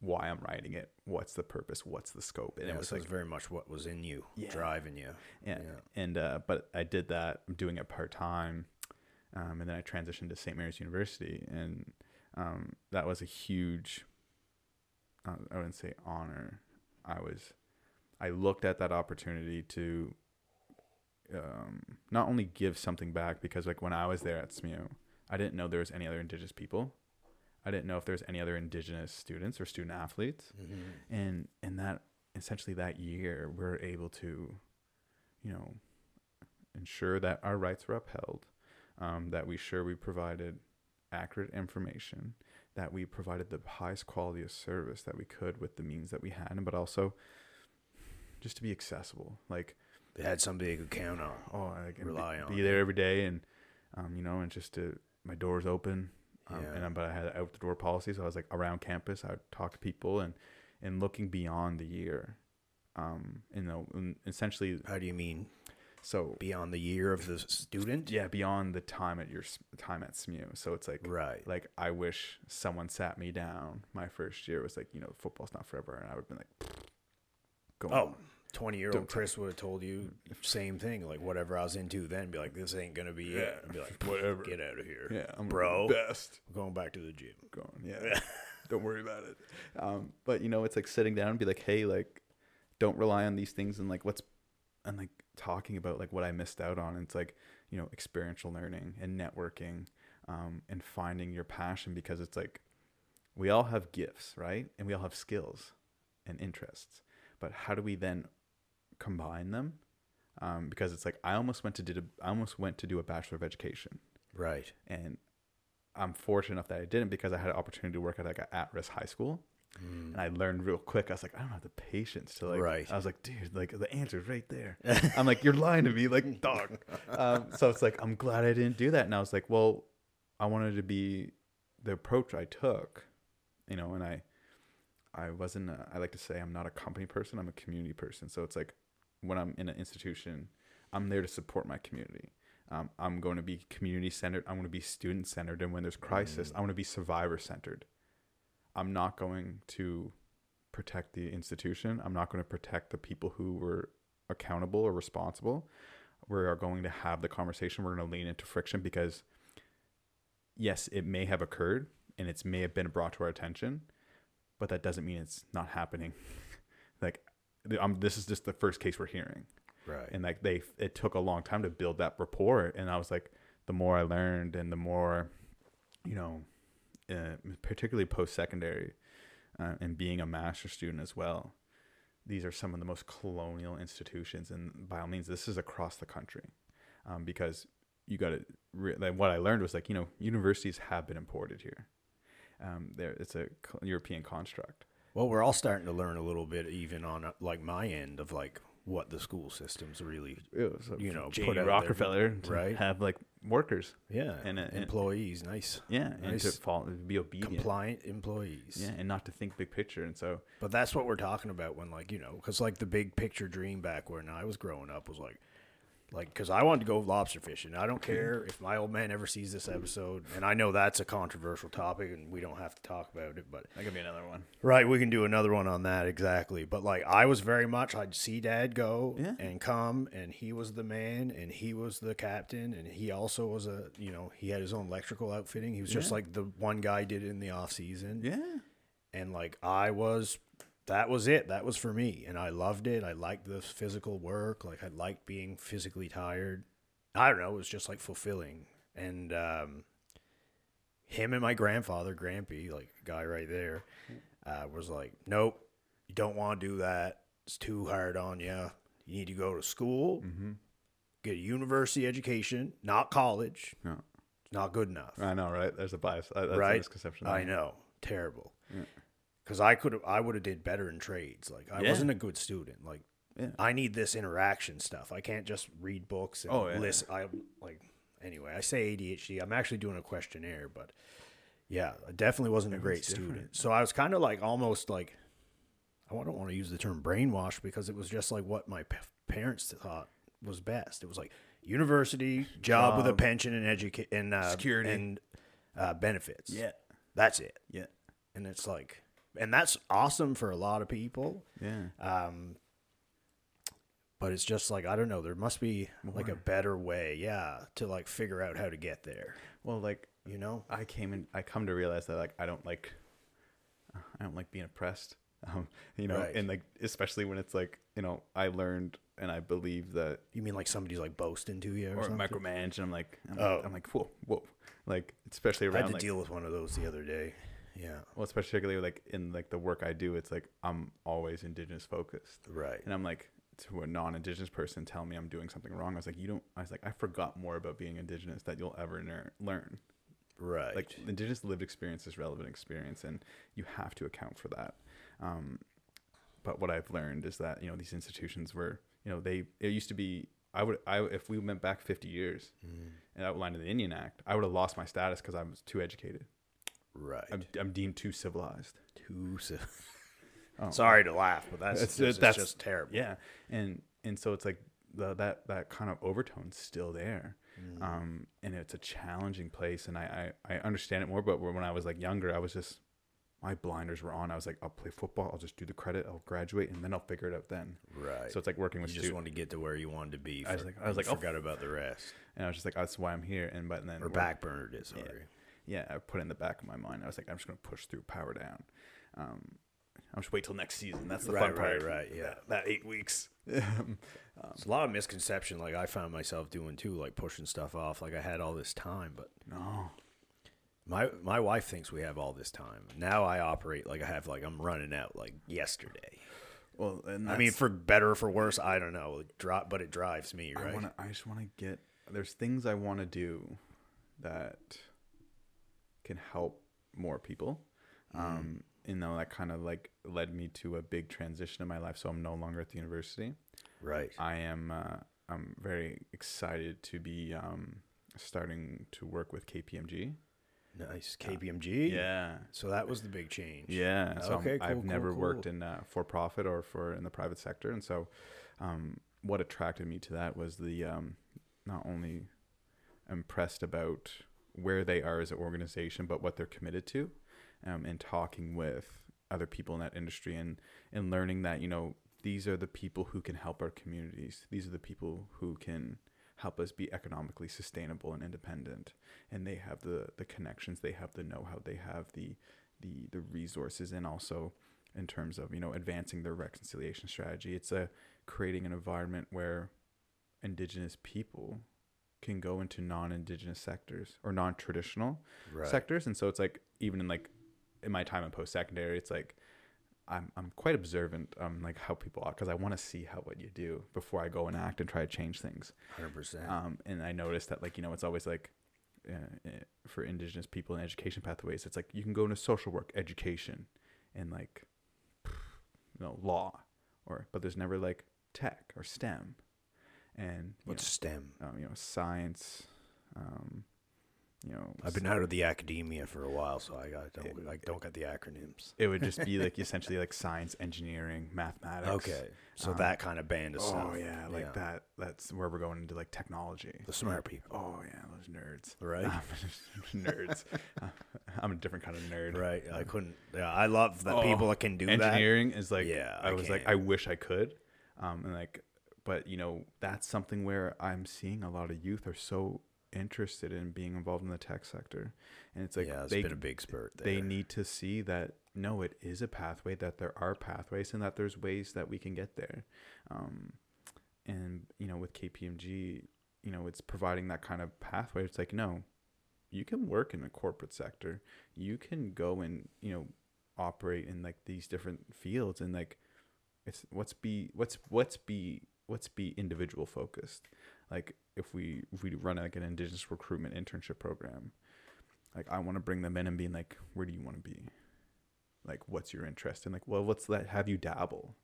Why I'm writing it? What's the purpose? What's the scope? And Yeah, it was so like it's very much what was in you, Yeah. driving you. yeah. Yeah. And uh, but I did that. I'm doing it part time, um, and then I transitioned to St. Mary's University, and um, that was a huge. Uh, I wouldn't say honor. I was, I looked at that opportunity to. Um, not only give something back because like when I was there at SMU, I didn't know there was any other Indigenous people. I didn't know if there's any other Indigenous students or student athletes Mm-hmm. and and that essentially that year we're able to you know ensure that our rights were upheld um, that we sure we provided accurate information that we provided the highest quality of service that we could with the means that we had but also just to be accessible like They had somebody they could count on. oh I can Rely be, on be there every day and um, you know and just to my doors open um, Yeah. and I- but I had out the door policy so I was like around campus I would talk to people and and looking beyond the year um you know essentially How do you mean? So Beyond the year of the student. yeah, beyond the time at your time at SMU. So it's like Right. like I wish someone sat me down. My first year was like, you know, football's not forever, and I would have been like, go Oh, on. 20 year old Chris would have told you same thing. Like whatever I was into then, be like, this ain't gonna be Yeah. it. I'd be like, Whatever. get out of here. yeah, I'm bro. best. I'm going back to the gym. Going, yeah, don't worry about it. Um, but you know, it's like sitting down and be like, hey, like, don't rely on these things and like what's and like talking about like what I missed out on. And it's like you know, experiential learning and networking, um, and finding your passion because it's like we all have gifts, right? And we all have skills and interests. But how do we then combine them? Um, because it's like I almost went to did a, I almost went to do a bachelor of education, Right. and I'm fortunate enough that I didn't because I had an opportunity to work at like an at-risk high school, and I learned real quick. I was like, I don't have the patience to like. Right. I was like, dude, like the answer's right there. I'm like, you're lying to me, like dog. Um, so it's like I'm glad I didn't do that, and I was like, well, I wanted to be the approach I took, you know, and I, I wasn't. A, I like to say I'm not a company person. I'm a community person. So it's like when I'm in an institution, I'm there to support my community. Um, I'm going to be community centered. I'm going to be student centered. And when there's crisis, I want to be survivor centered. I'm not going to protect the institution. I'm not going to protect the people who were accountable or responsible. We are going to have the conversation. We're going to lean into friction because, yes, it may have occurred and it may have been brought to our attention, but that doesn't mean it's not happening. like, the- um, this is just the first case we're hearing. Right. and like they it took a long time to build that rapport and i was like the more i learned and the more you know uh, particularly post-secondary uh, and being a master student as well these are some of the most colonial institutions and by all means this is across the country um, because you got to re- like what i learned was like you know universities have been imported here. Um, there it's a european construct Well, we're all starting to learn a little bit, even on uh, like my end of like what the school systems really, it was, uh, You know, J.D. put out there, rockefeller to right? have like workers yeah, And, uh, and- employees, nice, Yeah, and to Nice. be obedient. compliant employees. Yeah, and not to think big picture. And so, But that's what we're talking about when, like, you know, because like the big picture dream back when I was growing up was like, like, because I wanted to go lobster fishing. I don't care if my old man ever sees this episode, and I know that's a controversial topic, and we don't have to talk about it. But that could be another one. right, we can do another one on that exactly. But like, I was very much I'd see Dad go Yeah. and come, and he was the man, and he was the captain, and he also was a, you know, he had his own electrical outfitting. He was just Yeah. like the one guy did in the off season Yeah. and like I was that was it that was for me and I loved it I liked the physical work like I liked being physically tired I don't know it was just like fulfilling and um him and my grandfather Grampy like guy right there uh, was like nope you don't want to do that it's too hard on you you need to go to school Mm-hmm. get a university education not college No. it's not good enough I know, right? There's a bias. Uh, That's a right? misconception. I know, terrible. Yeah. Because I could have, I would have did better in trades. Like I Yeah. wasn't a good student. Like Yeah. I need this interaction stuff. I can't just read books and Oh, yeah. listen. I like anyway. I say ADHD. I'm actually doing a questionnaire, but yeah, I definitely wasn't a great different. student. So I was kind of like almost like I don't want to use the term brainwashed because it was just like what my p- parents thought was best. It was like university job, with a pension and educate and uh, Security. and uh, benefits. Yeah. That's it. Yeah. And it's like, and that's awesome for a lot of people. Yeah. Um, but it's just like, I don't know, there must be like a better way, yeah, to like figure out how to get there, Well, like you know? I came in, I come to realize that like I don't like, I don't like being oppressed. Um, you know, Right. and like especially when it's like you know I learned and I believe that You mean like somebody's like boasting to you or, or micromanage, and I'm like, I'm, Oh. like, I'm like, whoa, whoa, like especially around. I had to like, deal with one of those the other day. Yeah. well, especially particularly like in like the work I do, it's like I'm always indigenous focused. Right. And I'm like, to a non-indigenous person telling me I'm doing something wrong, I was like, you don't. I was like, I forgot more about being indigenous that you'll ever ner- learn. Right. Like indigenous lived experience is relevant experience, and you have to account for that. Um, but what I've learned is that you know these institutions were, you know, they it used to be. I would, I if we went back 50 years Mm, and outlined in the Indian Act, I would have lost my status because I was too educated. Right. I'm, I'm deemed too civilized. Too si- Oh. Sorry to laugh, but that's It's- that's, that's- just terrible. Yeah, and and so it's like the, that that kind of overtone's still there Mm. um, and it's a challenging place and I, I i understand it more but when i was like younger i was just my blinders were on i was like i'll play football i'll just do the credit i'll graduate and then i'll figure it out then right. so it's like working you with just students wanted to get to where you wanted to be. I was like- I was like, oh, forgot about the rest, and i was just like that's why i'm here and but then or back burnered it. Sorry. yeah i put it in the back of my mind i was like i'm just gonna push through power down um i'll just wait till next season that's the Right, fun right, part right, yeah. that, that eight weeks It's a lot of misconception. Like I found myself doing too, like pushing stuff off. Like I had all this time, but no my my wife thinks we have all this time. Now I operate like I have like I'm running out like yesterday. well and I mean, for better or for worse, I don't know. It dri- but it drives me I right. want to. I just want to get. There's things I want to do that can help more people. Mm-hmm. Um, you know, that kind of like led me to a big transition in my life. So I'm no longer at the university. right. I am. Uh, I'm very excited to be um, starting to work with KPMG. Nice KPMG. Yeah. So that was the big change. Yeah. So Okay, cool, I've cool, never worked in uh, for profit or for in the private sector, and so um, what attracted me to that was the um, not only impressed about where they are as an organization, but what they're committed to, um, and talking with other people in that industry and and learning that you know these are the people who can help our communities. These are the people who can help us be economically sustainable and independent and they have the the connections they have the know-how they have the the the resources and also in terms of you know advancing their reconciliation strategy it's a creating an environment where indigenous people can go into non-indigenous sectors or non-traditional Right. sectors and so it's like even in like in my time in post-secondary it's like i'm, I'm quite observant um like how people are because i want to see how what you do before i go and act and try to change things Hundred percent. um, and I noticed that like you know it's always like uh, uh, for indigenous people in education pathways it's like you can go into social work education and like you know law or but there's never like tech or STEM and What's STEM? um, you know science um, you know I've been out of the academia for a while, so I got don't I don't got the acronyms. it would just be like essentially like science engineering mathematics Okay, so Um, that kind of band of stuff. oh yeah like that that's where we're going into like technology The smart people, oh yeah those nerds right? nerds. I'm a different kind of nerd. right. I couldn't. Yeah, I love that Oh, people that can do that. Engineering is like, Yeah, I, I was like. I wish I could, um, and like, but you know, that's something where I'm seeing a lot of youth are so interested in being involved in the tech sector, and it's like yeah, it's they been a big spurt. There. they need to see that no, it is a pathway, that there are pathways, and that there's ways that we can get there. Um, and you know, with KPMG, you know, it's providing that kind of pathway. It's like no, you can work in the corporate sector. You can go and you know operate in like these different fields, and like it's what's be what's what's be what's be individual focused. Like if we if we run like an indigenous recruitment internship program, like I want to bring them in and being like, where do you want to be? Like, what's your interest? And like, well, let's let have you dabble.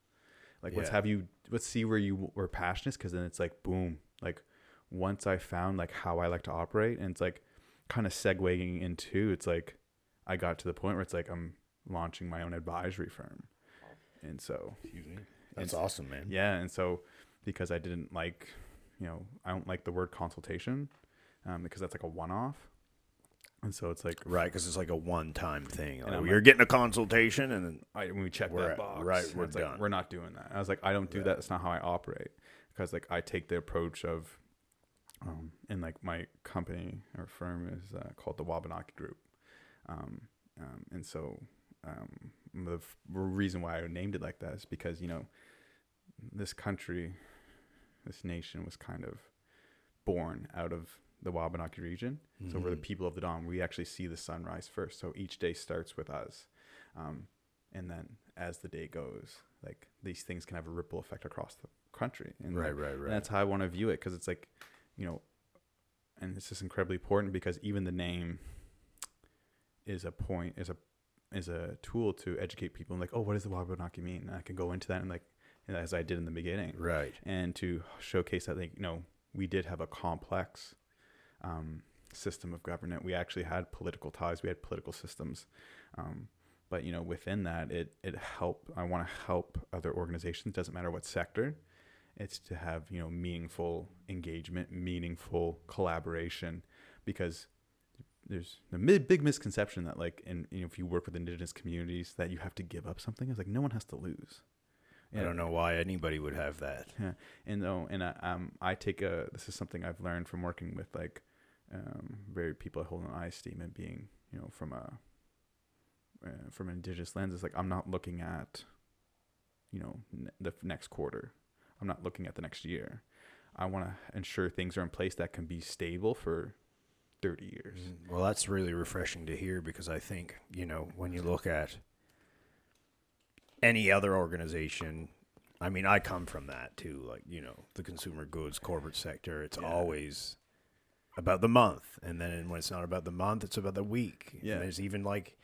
Like, let's have you let's see where you were passionate, because then it's like, boom. Like, once I found like how I like to operate, and it's like kind of segueing into, it's like I got to the point where it's like I'm launching my own advisory firm, and so Excuse me. That's awesome, man. yeah, and so because I didn't like, you know, I don't like the word consultation, um, because that's like a one-off, and so it's like Right, because it's like a one-time thing. Like, you're getting a consultation, and then I, when we check We're that at- box, right, we're it's like, we're not doing that. I was like, I don't do Right. that. That's not how I operate. Because like I take the approach of, um, and like my company or firm is uh, called the Wabanaki Group, um, um, and so um, the f- reason why I named it like that is because you know, this country, this nation was kind of born out of the Wabanaki region. So we're the Mhm. people of the dawn. We actually see the sunrise first. So each day starts with us. Um, and then as the day goes, like these things can have a ripple effect across the country. And right, like, right, right. that's how I want to view it because it's like, you know, and it's just incredibly important because even the name is a point, is a is a tool to educate people. And like, oh, what does the Wabanaki mean? And I can go into that and like, as I did in the beginning, right. and to showcase that, like, you know, we did have a complex um, system of government. We actually had political ties. We had political systems. Um, but you know, within that, it it help. I want to help other organizations. Doesn't matter what sector, It's to have you know meaningful engagement, meaningful collaboration, because there's a big misconception that like in you know if you work with indigenous communities that you have to give up something. It's like no one has to lose. I don't know why anybody would have that. Yeah, and though, and I, um, I take a. This is something I've learned from working with like, um, very people I hold in high esteem and being, you know, from a, uh, from an indigenous lens. It's like I'm not looking at, you know, n- the f- next quarter. I'm not looking at the next year. I want to ensure things are in place that can be stable for thirty years. Well, that's really refreshing to hear because I think, you know, when you look at any other organization, I mean, I come from that too, like, you know, the consumer goods corporate sector, it's Yeah. always about the month. And then when it's not about the month, it's about the week. Yeah. And there's even like,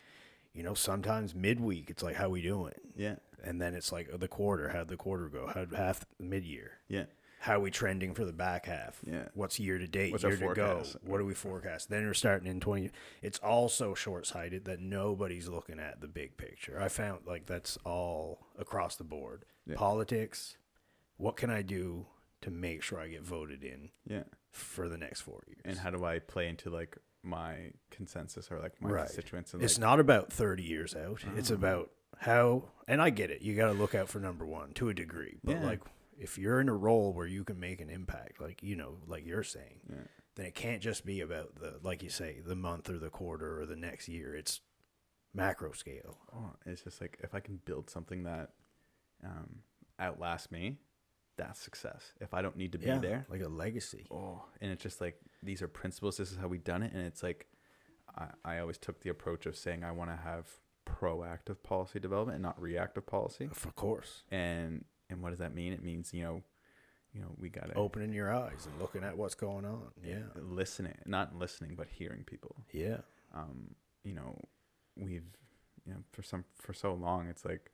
you know, sometimes midweek, it's like, how we doing? Yeah, And then it's like oh, the quarter, how'd the quarter go? How'd half mid year? yeah, How are we trending for the back half? Yeah. What's year to date? What's year to go? What do we forecast? Then we're starting in 20. It's all so short sighted that nobody's looking at the big picture. I found like that's all across the board. Yeah. Politics. What can I do to make sure I get voted in yeah. for the next four years? And how do I play into like my consensus or like my Right. constituents? And it's not about 30 years out. It's Oh. about how, and I get it. You got to look out for number one to a degree. But Yeah. like, if you're in a role where you can make an impact, like, you know, like you're saying, yeah. then it can't just be about the, like you say, the month or the quarter or the next year. It's macro scale. Oh, it's just like if I can build something that um, outlasts me, that's success. If I don't need to be there, Like a legacy. oh, and it's just like these are principles. This is how we've done it, and it's like I, I always took the approach of saying I want to have proactive policy development and not reactive policy. Of course. And and what does that mean? It means you know, you know, we gotta Opening your eyes and looking at what's going on. Yeah. listening, not listening, but hearing people. Yeah. um, you know, we've, you know, for some, for so long, it's like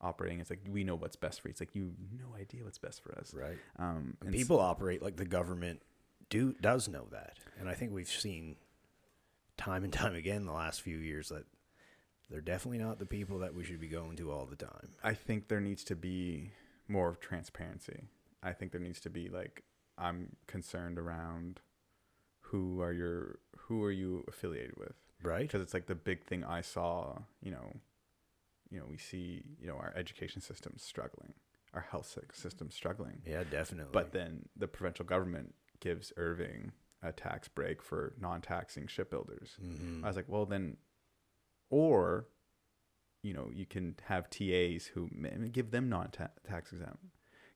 operating. It's like, we know what's best for you. It's like, you have no idea what's best for us. Right. Um, And people operate like the government do does know that, and I think we've seen time and time again the last few years that they're definitely not the people that we should be going to all the time. I think there needs to be more of transparency. I think there needs to be like, I'm concerned around who are your, who are you affiliated with? Right? Because it's like the big thing I saw, you know, you know, we see, you know, our education system struggling, our health sy- system struggling. Yeah, definitely. But then the provincial government gives Irving a tax break for non-taxing shipbuilders. Mhm. I was like, well then, or, you know, you can have TAs who give them non-tax exempt,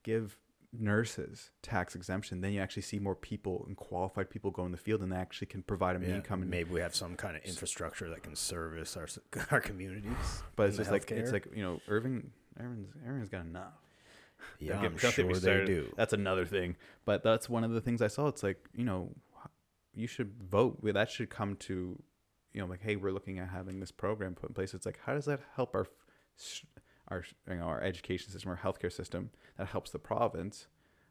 give nurses tax exemption. Then you actually see more people and qualified people go in the field, and they actually can provide them yeah, income. And, maybe we have some kind of infrastructure that can service our our communities. but it's just like it's like you know, Irving, Irving's, Irving's got enough. yeah, I'm sure they do. That's another thing. But that's one of the things I saw. It's like, you know, you should vote. That should come to, you know, like, hey, we're looking at having this program put in place. It's like, how does that help our, our, you know, our education system, our healthcare system? That helps the province.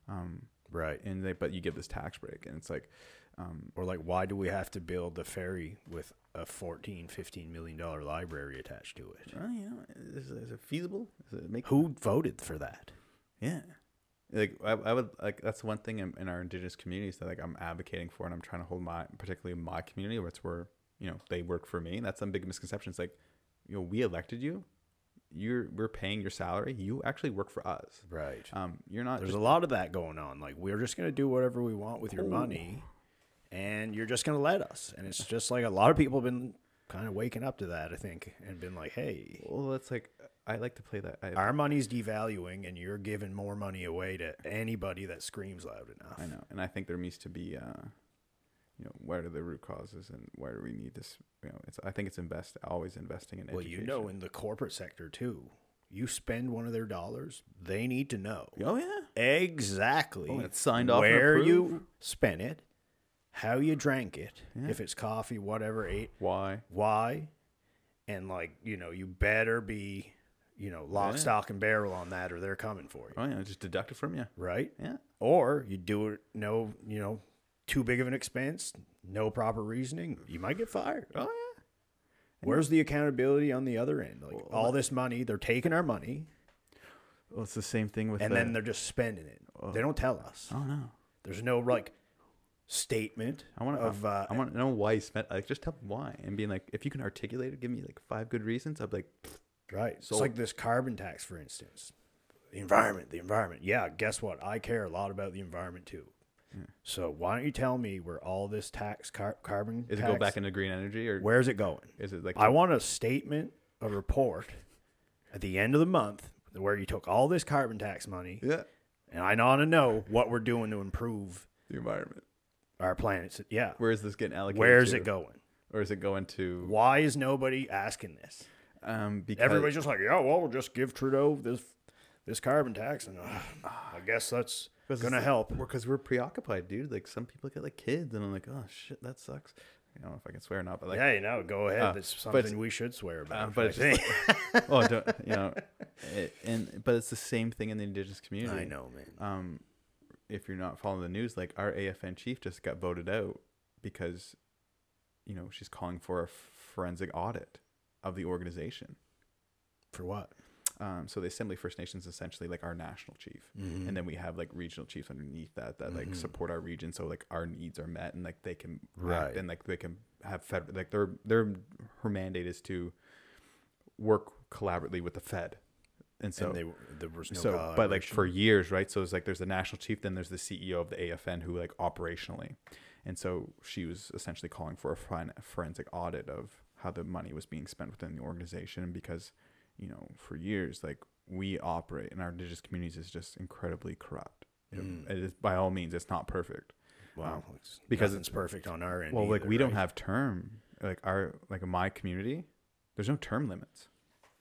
Um, Right. and they, but you give this tax break, and it's like, um, Or like, why do we have to build a ferry with a 14, 15 million dollar library attached to it? well, you know, is, is it feasible? Is it make Who voted for that? Yeah. Like I, I would like that's one thing in, in our indigenous communities that like I'm advocating for and I'm trying to hold my particularly my community where it's where you know they work for me. That's some big misconception. It's like, you know, we elected you. You're we're paying your salary. You actually work for us. Right. Um, you're not. There's just- a lot of that going on. Like we're just gonna do whatever we want with your Oh. money, and you're just gonna let us. And it's just like a lot of people have been kind of waking up to that, I think, and been like, "Hey, Well, that's like I like to play that. I, our money's devaluing, and you're giving more money away to anybody that screams loud enough." I know, and I think there needs to be, uh, you know, where are the root causes and where do we need this? You know, it's I think it's invest always investing in Well, education. you know, in the corporate sector too, you spend one of their dollars, they need to know Oh yeah. exactly Oh, it's signed off where you spent it, how you drank it, Yeah. if it's coffee, whatever, ate, Why? why, and like you know, you better be, you know, lock, Yeah. stock, and barrel on that, or they're coming for you, Oh yeah, just deduct it from you. right? Yeah. Or you do it no, you know, too big of an expense, no proper reasoning, you might get fired. Oh yeah. Where's the accountability on the other end? Like Well, all this money, they're taking our money, Well, it's the same thing with and the, then they're just spending it. Oh. They don't tell us. I don't. There's no like statement I want to. of uh, I want to know why you spent. Like, just tell me why, and being like, if you can articulate it, give me like five good reasons. I'd be like, right. So- it's like this carbon tax, for instance. The environment, the environment. Yeah, guess what? I care a lot about the environment too. So why don't you tell me where all this tax car- carbon is tax, it go back into green energy or where's it going? is it like I want a statement, a report at the end of the month where you took all this carbon tax money, yeah and I want to know what we're doing to improve the environment? our planet. Yeah, Where is this getting allocated? where's to? it going? Or is it going to? Why is nobody asking this? Um, because Everybody's just like, yeah, well, we'll just give Trudeau this this carbon tax, and uh, I guess that's Because gonna help. because we're preoccupied, dude. Like some people get like kids, and I'm like, oh shit, that sucks. I don't know if I can swear or not, but like, yeah, you know, go ahead. uh, That's something we should swear about. uh, but it's just think. oh, don't, you know, it, and but it's the same thing in the indigenous community. I know, man. Um, if you're not following the news, like our AFN chief just got voted out because, you know, she's calling for a forensic audit of the organization. For what? Um, so the Assembly First Nations essentially like our national chief, Mhm. and then we have like regional chiefs underneath that that like Mhm. support our region, so like our needs are met and like they can Right. act and like they can have fed like their their her mandate is to work collaboratively with the Fed, and so and they, there was no so but like for years right so it's like there's the national chief then there's the ceo of the afn who like operationally and so she was essentially calling for a forensic audit of how the money was being spent within the organization because you know for years like we operate in our indigenous communities is just incredibly corrupt Mm. it is by all means it's not perfect wow, it's, because it's perfect on our end. well like either, we don't have term like our like my community there's no term limits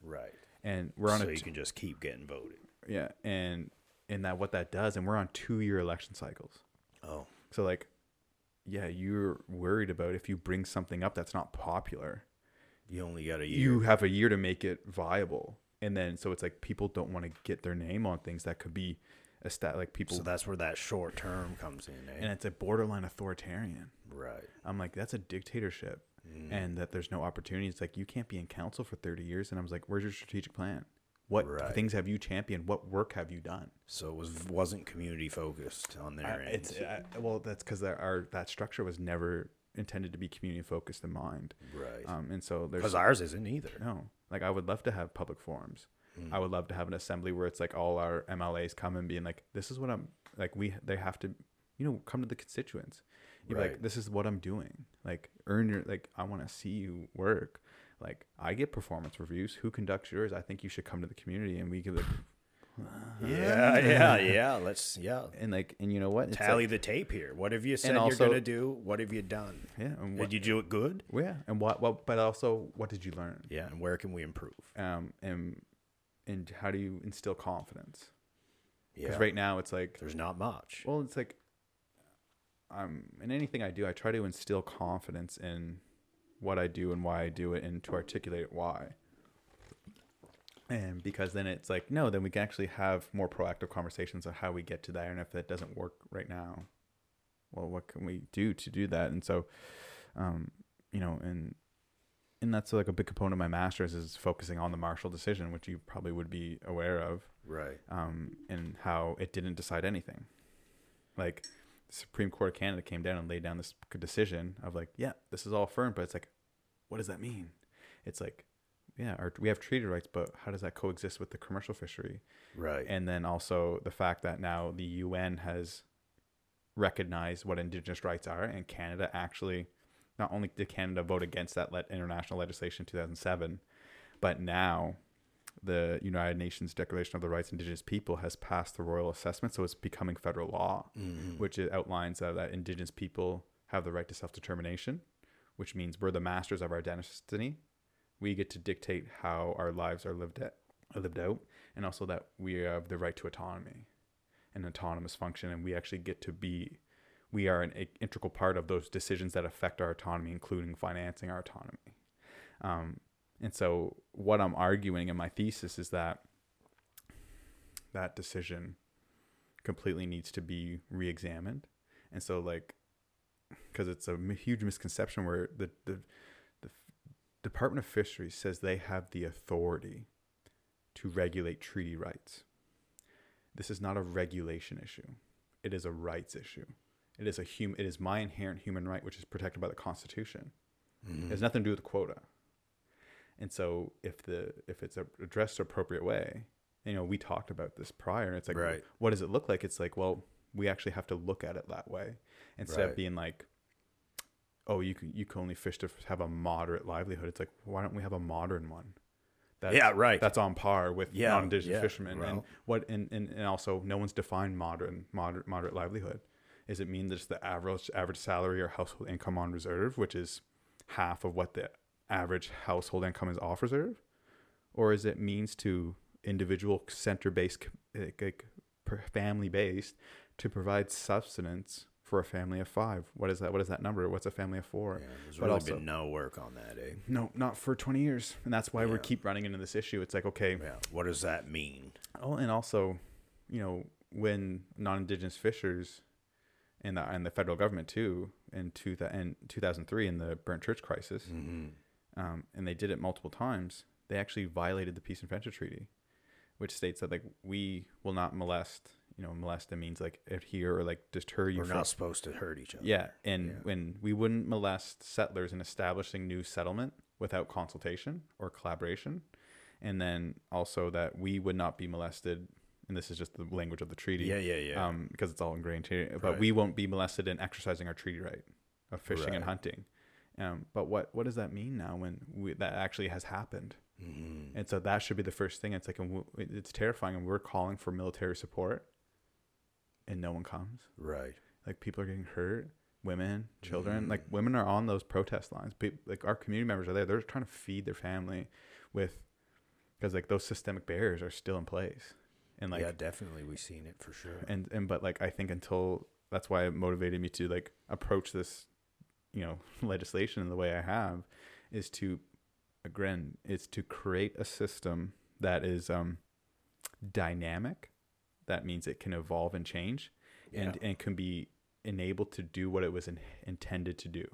right. and we're on so a you t- can just keep getting voted. yeah and and that what that does and we're on two year election cycles Oh, So like, yeah, you're worried about if you bring something up that's not popular, you only got a year. you have a year to make it viable, and then so it's like people don't want to get their name on things that could be a stat like people, so that's where that short term comes in, eh? and it's a borderline authoritarian. right. I'm like, that's a dictatorship, Mm. and that there's no opportunity. It's like you can't be in council for 30 years, and I was like, where's your strategic plan? What Right. things have you championed? What work have you done? So it was wasn't community focused on their I- end. it's I, well, that's because our that structure was never intended to be community focused in mind. right. Um, and so there's Because ours isn't either. No, like I would love to have public forums. Mm. I would love to have an assembly where it's like all our MLAs come and being like, "This is what I'm like." We they have to, you know, come to the constituents. You're like, "This is what I'm doing." Like, earn your like. I want to see you work. Like, I get performance reviews. Who conducts yours? I think you should come to the community and we give like, Yeah, yeah, yeah. Let's yeah. and like, and you know what? It's Tally like- the tape here. What have you said also- you're gonna do? What have you done? yeah, and what, Did you do it good? yeah, and what, what, but also, what did you learn? Yeah, and where can we improve? Um, and and how do you instill confidence? Yeah. Because right now it's like there's not much. Well, it's like um in anything I do, I try to instill confidence in what I do and why I do it and to articulate why. And because then it's like, no, then we can actually have more proactive conversations on how we get to there and if that doesn't work right now, well, what can we do to do that? And so um, you know, and and that's like a big component of my master's is focusing on the Marshall decision, which you probably would be aware of Right. um, and how it didn't decide anything. Like the Supreme Court of Canada came down and laid down this decision of like, yeah, this is all firm, but it's like, what does that mean? It's like, yeah, our, we have treaty rights, but how does that coexist with the commercial fishery? Right. And then also the fact that now the UN has recognized what Indigenous rights are, and Canada actually, not only did Canada vote against that le- international legislation in 2007, but now the United Nations Declaration of the Rights of Indigenous People has passed the royal assessment, so it's becoming federal law, Mhm. which it outlines uh, that Indigenous people have the right to self determination, which means we're the masters of our destiny. We get to dictate how our lives are lived at, lived out, and also that we have the right to autonomy and autonomous function, and we actually get to be. We are an integral part of those decisions that affect our autonomy, including financing our autonomy. Um, and so, what I'm arguing in my thesis is that that decision completely needs to be re-examined. And so, like, because it's a huge misconception where the the Department of Fisheries says they have the authority to regulate treaty rights. this is not a regulation issue. It is a rights issue. It is a hum- It is my inherent human right, which is protected by the Constitution. Mhm. It has nothing to do with quota. And so, if the if it's addressed the appropriate way, you know, we talked about this prior. and It's like, Right. what does it look like? It's like, well, we actually have to look at it that way instead Right. of being like, oh, you can you can only fish to have a moderate livelihood. It's like, why don't we have a modern one? That's, yeah, right. That's on par with Yeah, non-indigenous yeah, fishermen, and what and, and, and also no one's defined modern moderate moderate livelihood. Does it mean just the average average salary or household income on reserve, which is half of what the average household income is off reserve, or is it means to individual center based like, like family based to provide sustenance for a family of five? What is that? What is that number? What's a family of four? Yeah, there's but really also- been no work on that, eh? No, not for 20 years. And that's why we Yeah. keep running into this issue. It's like, okay, Yeah. What does that mean? Oh, and also, you know, when non-indigenous fishers and the and the federal government too in two in 2003 in the Burnt Church crisis, Mm-hmm. um, and they did it multiple times. They actually violated the Peace and Friendship Treaty, which states that like we will not molest. You know, molest it means like adhere or like deter you We're from not supposed to hurt each other. yeah, and Yeah. when we wouldn't molest settlers in establishing new settlement without consultation or collaboration, and then also that we would not be molested, and this is just the language of the treaty, Yeah, yeah, yeah. um, because it's all ingrained here. But Right. we won't be molested in exercising our treaty right of fishing and hunting. Um, but what what does that mean now when we, that actually has happened? mm-hmm. And so that should be the first thing. It's like it's terrifying, and we're calling for military support, and no one comes Right. like people are getting hurt women children Mhm. like women are on those protest lines Pe- like our community members are there they're trying to feed their family with because like those systemic barriers are still in place and like yeah, definitely. We've seen it for sure. and and but like i think until that's why it motivated me to like approach this you know legislation in the way i have is to again it's to create a system that is um dynamic that means it can evolve and change and Yeah. and can be enabled to do what it was in, intended to do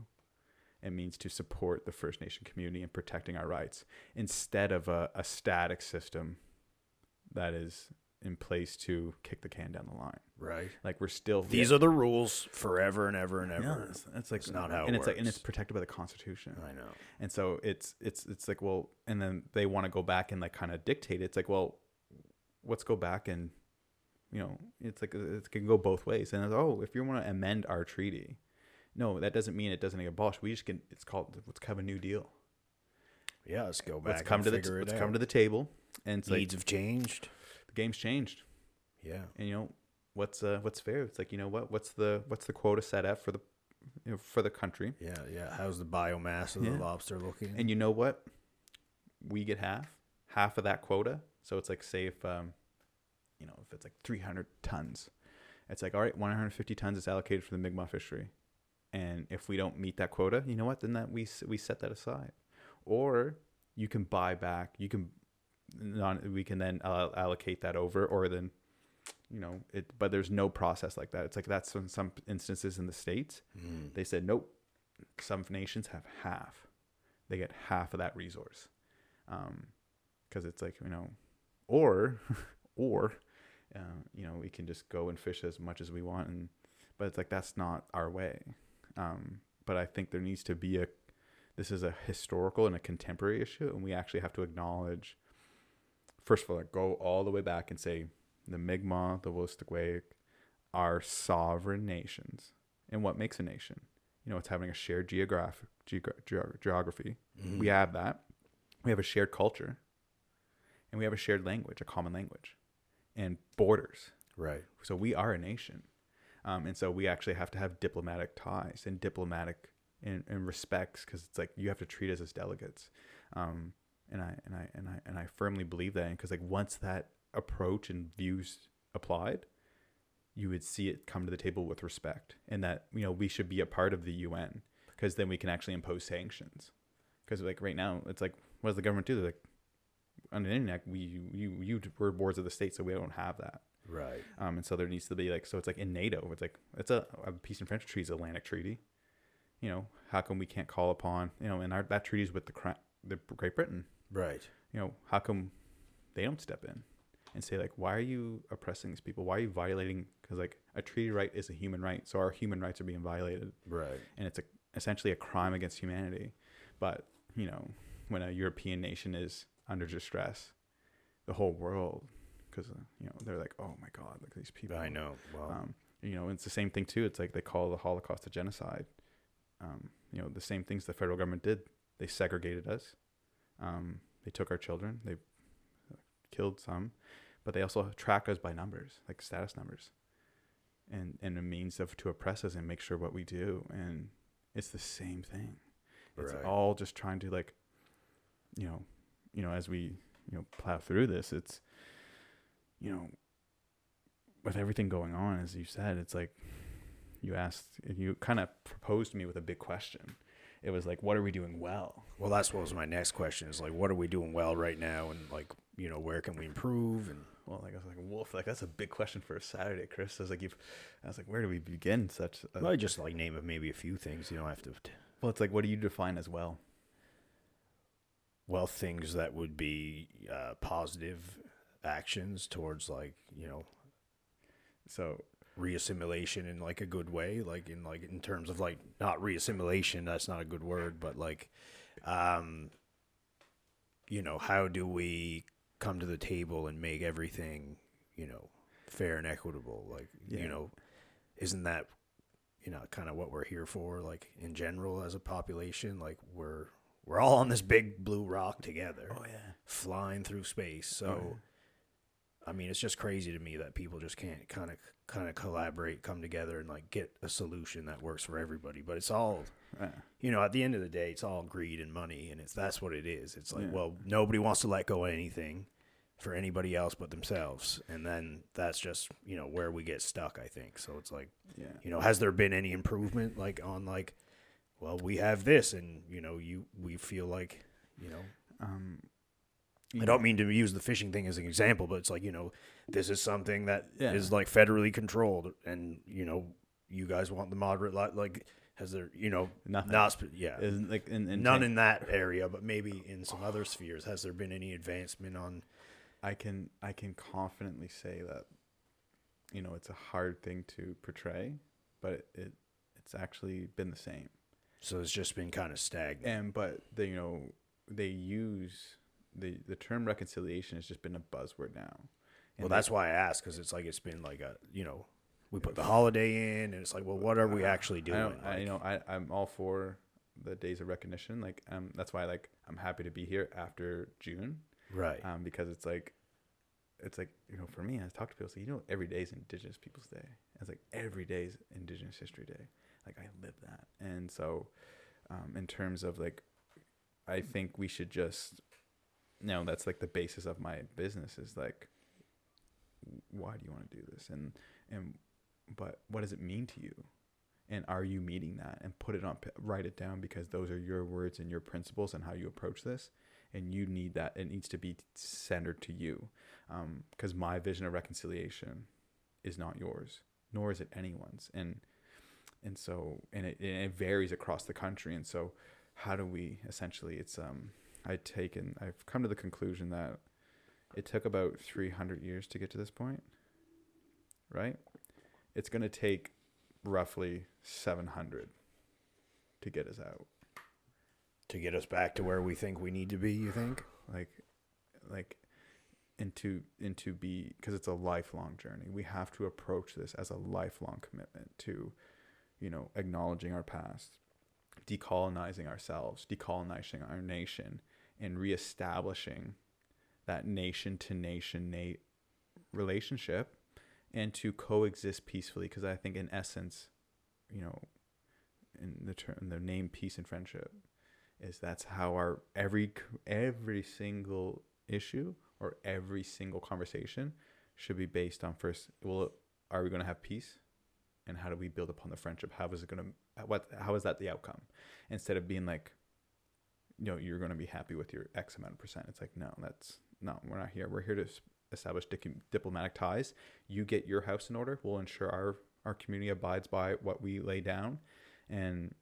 it means to support the first nation community and protecting our rights instead of a, a static system that is in place to kick the can down the line right. like we're still These are the rules forever and ever and yeah, ever. it's, it's like It's not how it and it's like and it's protected by the constitution I know. and so it's it's it's like well and then they want to go back and like kind of dictate it. it's like well let's go back and you know it's like it can go both ways and oh if you want to amend our treaty no that doesn't mean it doesn't get abolished we just can it's called let's have a new deal Yeah, let's go back. let's come to the let's out. come to the table and it's Needs like have changed. the game's changed Yeah. and you know what's uh what's fair it's like you know what what's the what's the quota set at for the you know, for the country Yeah, yeah. How's the biomass of Yeah. the lobster looking? And you know what? We get half, half of that quota. So it's like, say if, um, you know, if it's like 300 tons, it's like, all right, 150 tons is allocated for the Mi'kmaq fishery. And if we don't meet that quota, you know what? Then that we, we set that aside. Or you can buy back, you can, non, we can then uh, allocate that over or then, you know, it, but there's no process like that. It's like that's in some instances in the States, Mm. they said nope. Some nations have half. They get half of that resource, because it's like you know, or or uh, you know we can just go and fish as much as we want, and but it's like that's not our way. Um, but I think there needs to be a. This is a historical and a contemporary issue, and we actually have to acknowledge. First of all, like, go all the way back and say the Mi'kmaq, the Wolastoqey, are sovereign nations. And what makes a nation? You know, it's having a shared geographic geogra- geog- geography. Mhm. We have that. We have a shared culture, and we have a shared language, a common language, and borders. right. So we are a nation, um, and so we actually have to have diplomatic ties and diplomatic and, and respects because it's like you have to treat us as delegates. Um, and I and I and I and I firmly believe that because like once that approach and views applied, you would see it come to the table with respect, and that you know we should be a part of the UN because then we can actually impose sanctions. Because like right now, it's like what does the government do? They're like on the internet, we you you we're boards of the state, so we don't have that. Right. Um, and so there needs to be like, so it's like in NATO, it's like, it's a, a peace and friendship treaty is Atlantic treaty. You know, how come we can't call upon, you know, and our, that treaty is with the, the Great Britain. Right. You know, how come they don't step in? and say like why are you oppressing these people why are you violating because like a treaty right is a human right so our human rights are being violated Right. and it's a, essentially a crime against humanity but you know when a european nation is under distress the whole world because you know they're like oh my god look at these people I know. Well, um, you know, it's the same thing too. It's like they call the Holocaust a genocide. Um, you know, the same things the federal government did. They segregated us. Um, they took our children. They killed some, but they also track us by numbers, like status numbers, and and a means of to oppress us and make sure what we do. And it's the same thing. It's Right. all just trying to like, you know, you know, as we you know plow through this, it's, you know, with everything going on, as you said, it's like you asked, you kind of proposed to me with a big question. It was like, what are we doing well? well, that's what was my next question. Is like, what are we doing well right now, and like, you know, where can we improve? And Well, like I was like, wolf, like that's a big question for a Saturday, Chris. I was like, you've, I was like, where do we begin? Such, a, well, I just like name of maybe a few things. You don't have to. well, it's like, what do you define as well? Well, things that would be uh, positive actions towards like you know So, reassimilation in like a good way like in like in terms of like not reassimilation that's not a good word but like um you know how do we come to the table and make everything you know fair and equitable like Yeah. you know isn't that you know kind of what we're here for like in general as a population like we're we're all on this big blue rock together oh yeah, flying through space so yeah. I mean, it's just crazy to me that people just can't kind of kind of collaborate, come together, and like get a solution that works for everybody. But it's all, Yeah. you know, at the end of the day, it's all greed and money, and it's that's what it is. It's like, Yeah. well, nobody wants to let go of anything for anybody else but themselves, and then that's just you know where we get stuck. I think so. It's like, yeah, you know, has there been any improvement like on like, well, we have this, and you know, you we feel like, you know, um, I don't mean to use the fishing thing as an example, but it's like you know, this is something that is Yeah. like federally controlled, and you know, you guys want the moderate li Like, has there, you know, Nothing. not sp- yeah, Isn't like in, in none in that area, but maybe in some other spheres, has there been any advancement on? I can I can confidently say that you know it's a hard thing to portray, but it, it it's actually been the same. So it's just been kind of stagnant. And but they you know they use the the term reconciliation has just been a buzzword now. well, they- that's why I asked because it's like it's been like a you know, we put the holiday in, and it's like, well, what are we actually I, doing? don't, I you know I I'm all for the days of recognition. Like um that's why like I'm happy to be here after June. right? um, because it's like it's like you know for me I talk to people say you know every day is Indigenous Peoples Day it's like every day is Indigenous History Day like I live that. And so um, in terms of like I think we should just you know that's like the basis of my business is like why do you want to do this? And and but what does it mean to you? And are you meeting that? And put it on write it down because those are your words and your principles and how you approach this. And you need that. It needs to be centered to you. Because my vision of reconciliation is not yours nor is it anyone's. And and so and it, and it varies across the country and so how do we essentially it's um i've taken i've come to the conclusion that it took about 300 years to get to this point right? It's going to take roughly 700 to get us out. To get us back to where we think we need to be, you think? like like into into be because it's a lifelong journey. We have to approach this as a lifelong commitment to you know acknowledging our past decolonizing ourselves decolonizing our nation and reestablishing that nation to nation relationship and to coexist peacefully because i think in essence you know in the term the name peace and friendship is that's how our every every single issue or every single conversation should be based on first well are we going to have peace and how do we build upon the friendship? How is it going to what how is that the outcome? Instead of being like you know you're going to be happy with your x amount of percent. It's like no that's no we're not here. We're here to establish diplomatic ties. You get your house in order. We'll ensure our our community abides by what we lay down. And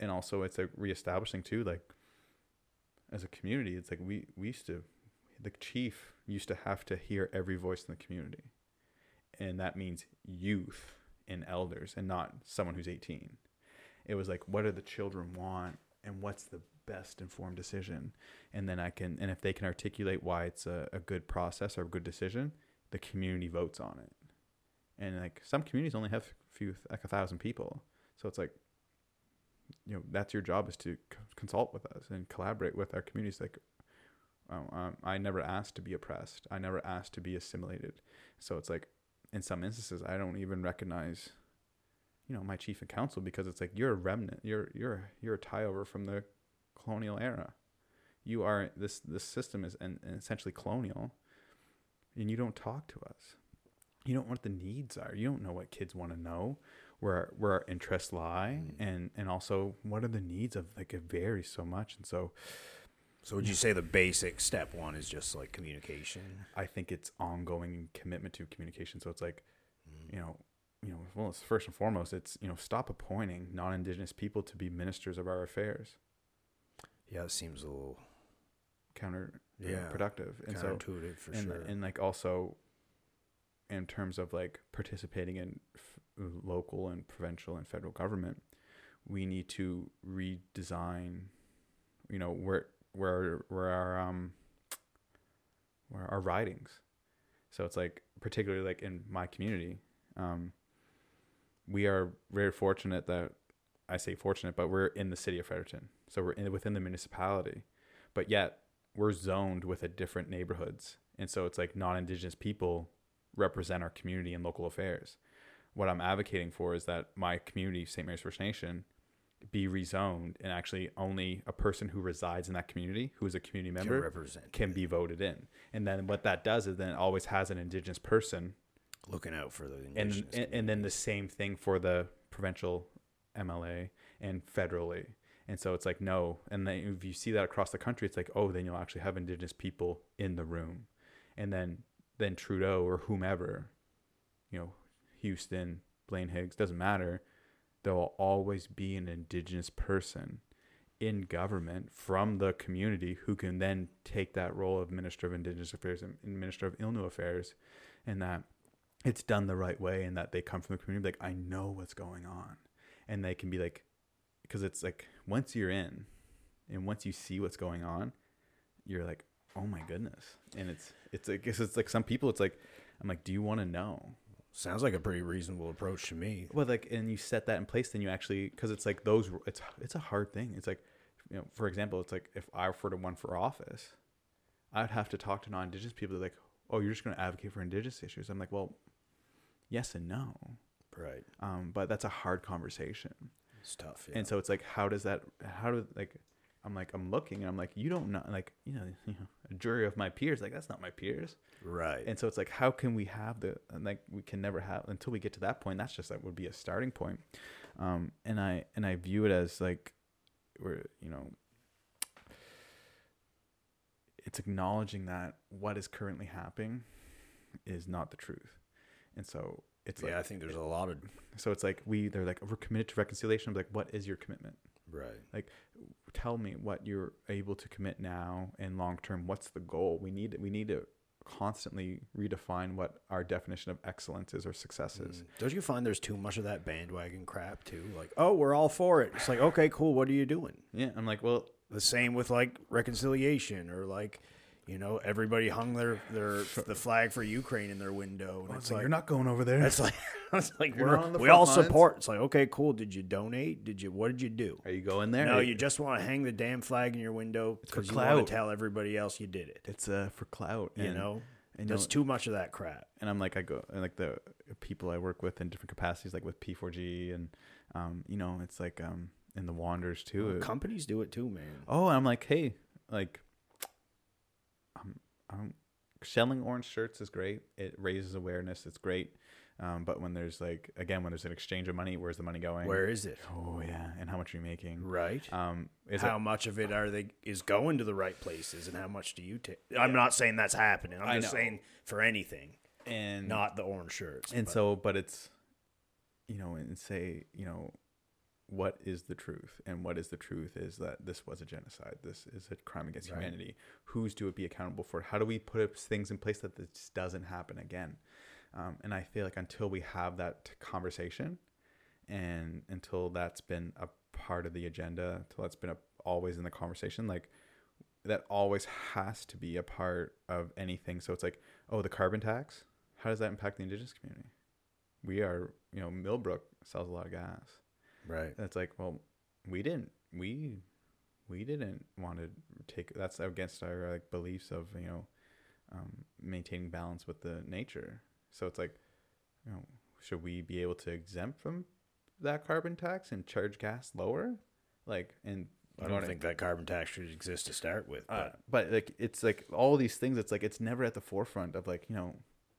and also it's like reestablishing too like as a community it's like we we used to the chief used to have to hear every voice in the community, and that means youth and elders, and not someone who's 18. It was like, what do the children want, and what's the best informed decision, and then I can, and if they can articulate why it's a, a good process or a good decision, the community votes on it. And like some communities only have a few like a thousand people, so it's like you know that's your job is to c- consult with us and collaborate with our communities. Like um, um, i never asked to be oppressed. I never asked to be assimilated. So it's like in some instances i don't even recognize you know my chief and council because it's like you're a remnant. You're you're you're a tie over from the colonial era. You are this this system is an, an essentially colonial and you don't talk to us. You don't know what the needs are. You don't know what kids want to know where where our interests lie mm. and and also what are the needs of like it varies so much. And so So would you say the basic step one is just like communication? i think it's ongoing commitment to communication so it's like you know you know well it's first and foremost it's you know stop appointing non-indigenous people to be ministers of our affairs Yeah, it seems a little counter Yeah, productive and so counterintuitive for and, sure. and like also in terms of like participating in f- local and provincial and federal government we need to redesign you know where where where our um our ridings. So it's like particularly like in my community um we are very fortunate that i say fortunate but we're in the city of fredericton. So we're in, within the municipality but yet we're zoned with a different neighborhoods. And so it's like non-indigenous people represent our community in local affairs. What i'm advocating for is that my community st mary's first nation be rezoned and actually only a person who resides in that community who is a community member represent can be voted in. And then what that does is then it always has an indigenous person looking out for the and indigenous and, and then the same thing for the provincial MLA and federally. And so it's like no, and then if you see that across the country, it's like oh, then you'll actually have indigenous people in the room, and then then Trudeau or whomever, you know, Houston, Blaine Higgs doesn't matter. There will always be an indigenous person in government from the community who can then take that role of minister of indigenous affairs and minister of Innu affairs, and that it's done the right way and that they come from the community like i know what's going on. And they can be like because it's like once you're in and once you see what's going on you're like oh my goodness. And it's it's like it's, it's like some people it's like i'm like do you want to know sounds like a pretty reasonable approach to me. well like and you set that in place then you actually because it's like those it's it's a hard thing it's like you know for example it's like if i were to run for office i'd have to talk to non-indigenous people they're like oh you're just going to advocate for indigenous issues i'm like well yes and no Right. um, but that's a hard conversation It's tough. Yeah. and so it's like how does that how do like i'm like i'm looking and i'm like you don't know like you know, you know a jury of my peers like that's not my peers. Right. and so it's like how can we have the and like we can never have until we get to that point that's just that would be a starting point. Um and i and i view it as like we're you know it's acknowledging that what is currently happening is not the truth. And so it's like yeah, I think there's a lot of so it's like we they're like we're committed to reconciliation. I'm like what is your commitment right. Like, tell me what you're able to commit now and long term what's the goal we need we need to constantly redefine what our definition of excellence is or success is Mm. Don't you find there's too much of that bandwagon crap too? Like, oh, we're all for it. It's like, okay, cool. What are you doing? yeah i'm like well The same with like reconciliation or like, you know, everybody hung their their the flag for Ukraine in their window, and it's like, you're not going over there It's like it's like You're we're, not on the we front all lines. support. It's like okay, cool. Did you donate? Did you what did you do? are you going there No, Are you just want to hang the damn flag in your window for because you want clout. to tell everybody else you did it. it's uh for clout You and, know, and there's you know, too much of that crap. and i'm like i go and like the people i work with in different capacities like with p4g and um you know it's like um in the wanderers too Well, companies do it too, man. Oh, and I'm like, hey, like, I'm selling orange shirts is great. It raises awareness. It's great. Um, but when there's like, again, when there's an exchange of money, where's the money going? Where is it? Oh yeah, and how much are you making? Right. Um, is how it, much of it are they is going to the right places, and how much do you take? I'm not saying that's happening. I'm I just know. saying for anything, and not the orange shirts. and but- so, but it's, you know, and say, you know, what is the truth? And what is the truth is that this was a genocide. This is a crime against Right. humanity. Who's do it be accountable for? How do we put things in place that this doesn't happen again? Um, and i feel like until we have that conversation and until that's been a part of the agenda until that's been a, always in the conversation like that always has to be a part of anything. So it's like oh the carbon tax? How does that impact the indigenous community? We are you know millbrook sells a lot of gas Right. it's like well we didn't we we didn't want to take that's against our like beliefs of you know um, maintaining balance with the nature so it's like you know should we be able to exempt from that carbon tax and charge gas lower like and I don't think that carbon tax should exist to start with. uh, But but like it's like all these things it's like it's never at the forefront of like you know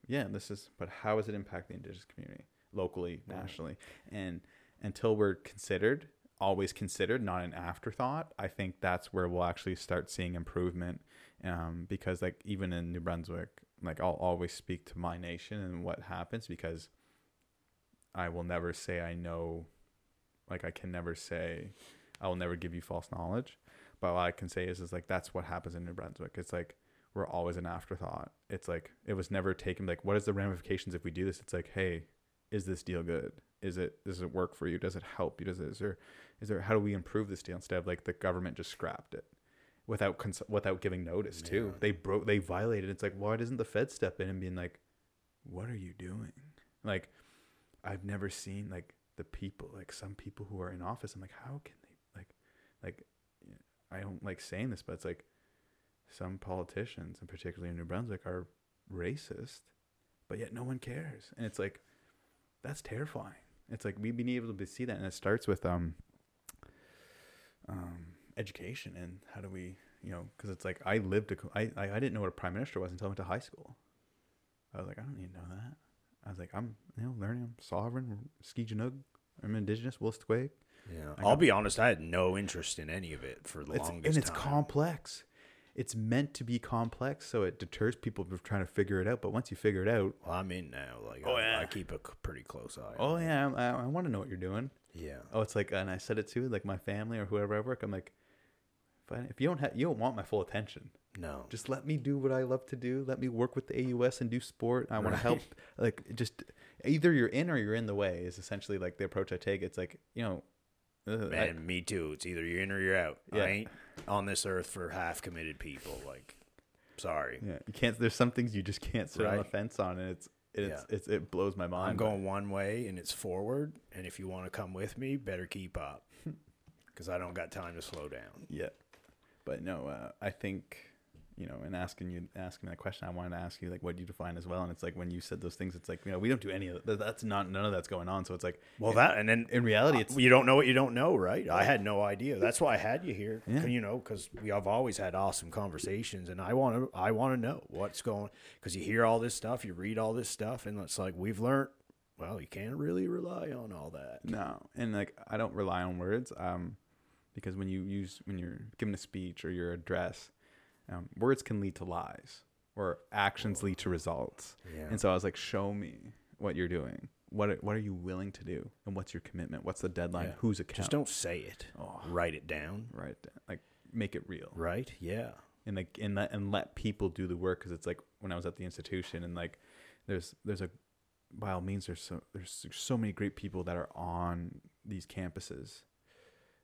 yeah this is but how does it impact the indigenous community locally Right. nationally and until we're considered always considered not an afterthought i think that's where we'll actually start seeing improvement um, because like even in new brunswick like i'll always speak to my nation and what happens because i will never say i know like i can never say i will never give you false knowledge but what I can say is, is like that's what happens in New Brunswick. It's like we're always an afterthought. It's like it was never taken. Like, what is the ramifications if we do this? It's like, hey, is this deal good? Is it does it work for you? Does it help you? Does it is there is there how do we improve this deal instead of like the government just scrapped it without cons- without giving notice too? They broke they violated. It's like why doesn't the Fed step in and being like, what are you doing? Like, I've never seen like the people like some people who are in office. I'm like, how can they like like I don't like saying this, but it's like some politicians, and particularly in New Brunswick, are racist, but yet no one cares, and it's like that's terrifying. It's like we've been able to see that, and it starts with um, um, education and how do we, you know, because it's like I lived, a, I, I didn't know what a prime minister was until I went to high school. I was like, I don't need to know that. I was like, I'm you know learning. I'm sovereign, Skijinug. I'm indigenous, Wolastoqey. yeah, I'll be honest. I had no interest in any of it for the it's, longest and it's time. complex. It's meant to be complex, so it deters people from trying to figure it out. But once you figure it out, Well, I'm in now. Like, Oh, I, yeah. I keep a pretty close eye. oh yeah, I, I want to know what you're doing. yeah. Oh, it's like, and I said it to like my family or whoever I work. I'm like, if, I, if you don't have, you don't want my full attention. No. Just let me do what I love to do. Let me work with the AUS and do sport. I want to help. Like, just either you're in or you're in the way is essentially like the approach I take. It's like you know, uh, I- Man, me too. It's either you're in or you're out. Yeah. I ain't on this earth for half committed people. Like, sorry. yeah, you can't. There's some things you just can't sit on the Right. fence on, and it's it's Yeah. it's it blows my mind. I'm going one way and it's forward. And if you want to come with me, better keep up. Because I don't got time to slow down. Yeah, but no, uh, I think you know, and asking you asking that question, I wanted to ask you like what you define as well, and it's like when you said those things, it's like you know we don't do any of that. That's not none of that's going on. So it's like Well, that and then in reality, it's you don't know what you don't know, right? I had no idea. That's why I had you here. Yeah. You know, because we have always had awesome conversations, and I want to I want to know what's going. Because you hear all this stuff, you read all this stuff, and it's like we've learned. Well, you can't really rely on all that. No, and like I don't rely on words, um, because when you use when you're giving a speech or your address, um, words can lead to lies or actions lead to results. Yeah. And so I was like, show me what you're doing. What are, what are you willing to do, and what's your commitment? What's the deadline? Yeah. Who's account? Just don't say it. Oh. Write it down. right, like make it real. Right? Yeah. and like and let and let people do the work because it's like when I was at the institution and like there's there's a by all means there's so there's so many great people that are on these campuses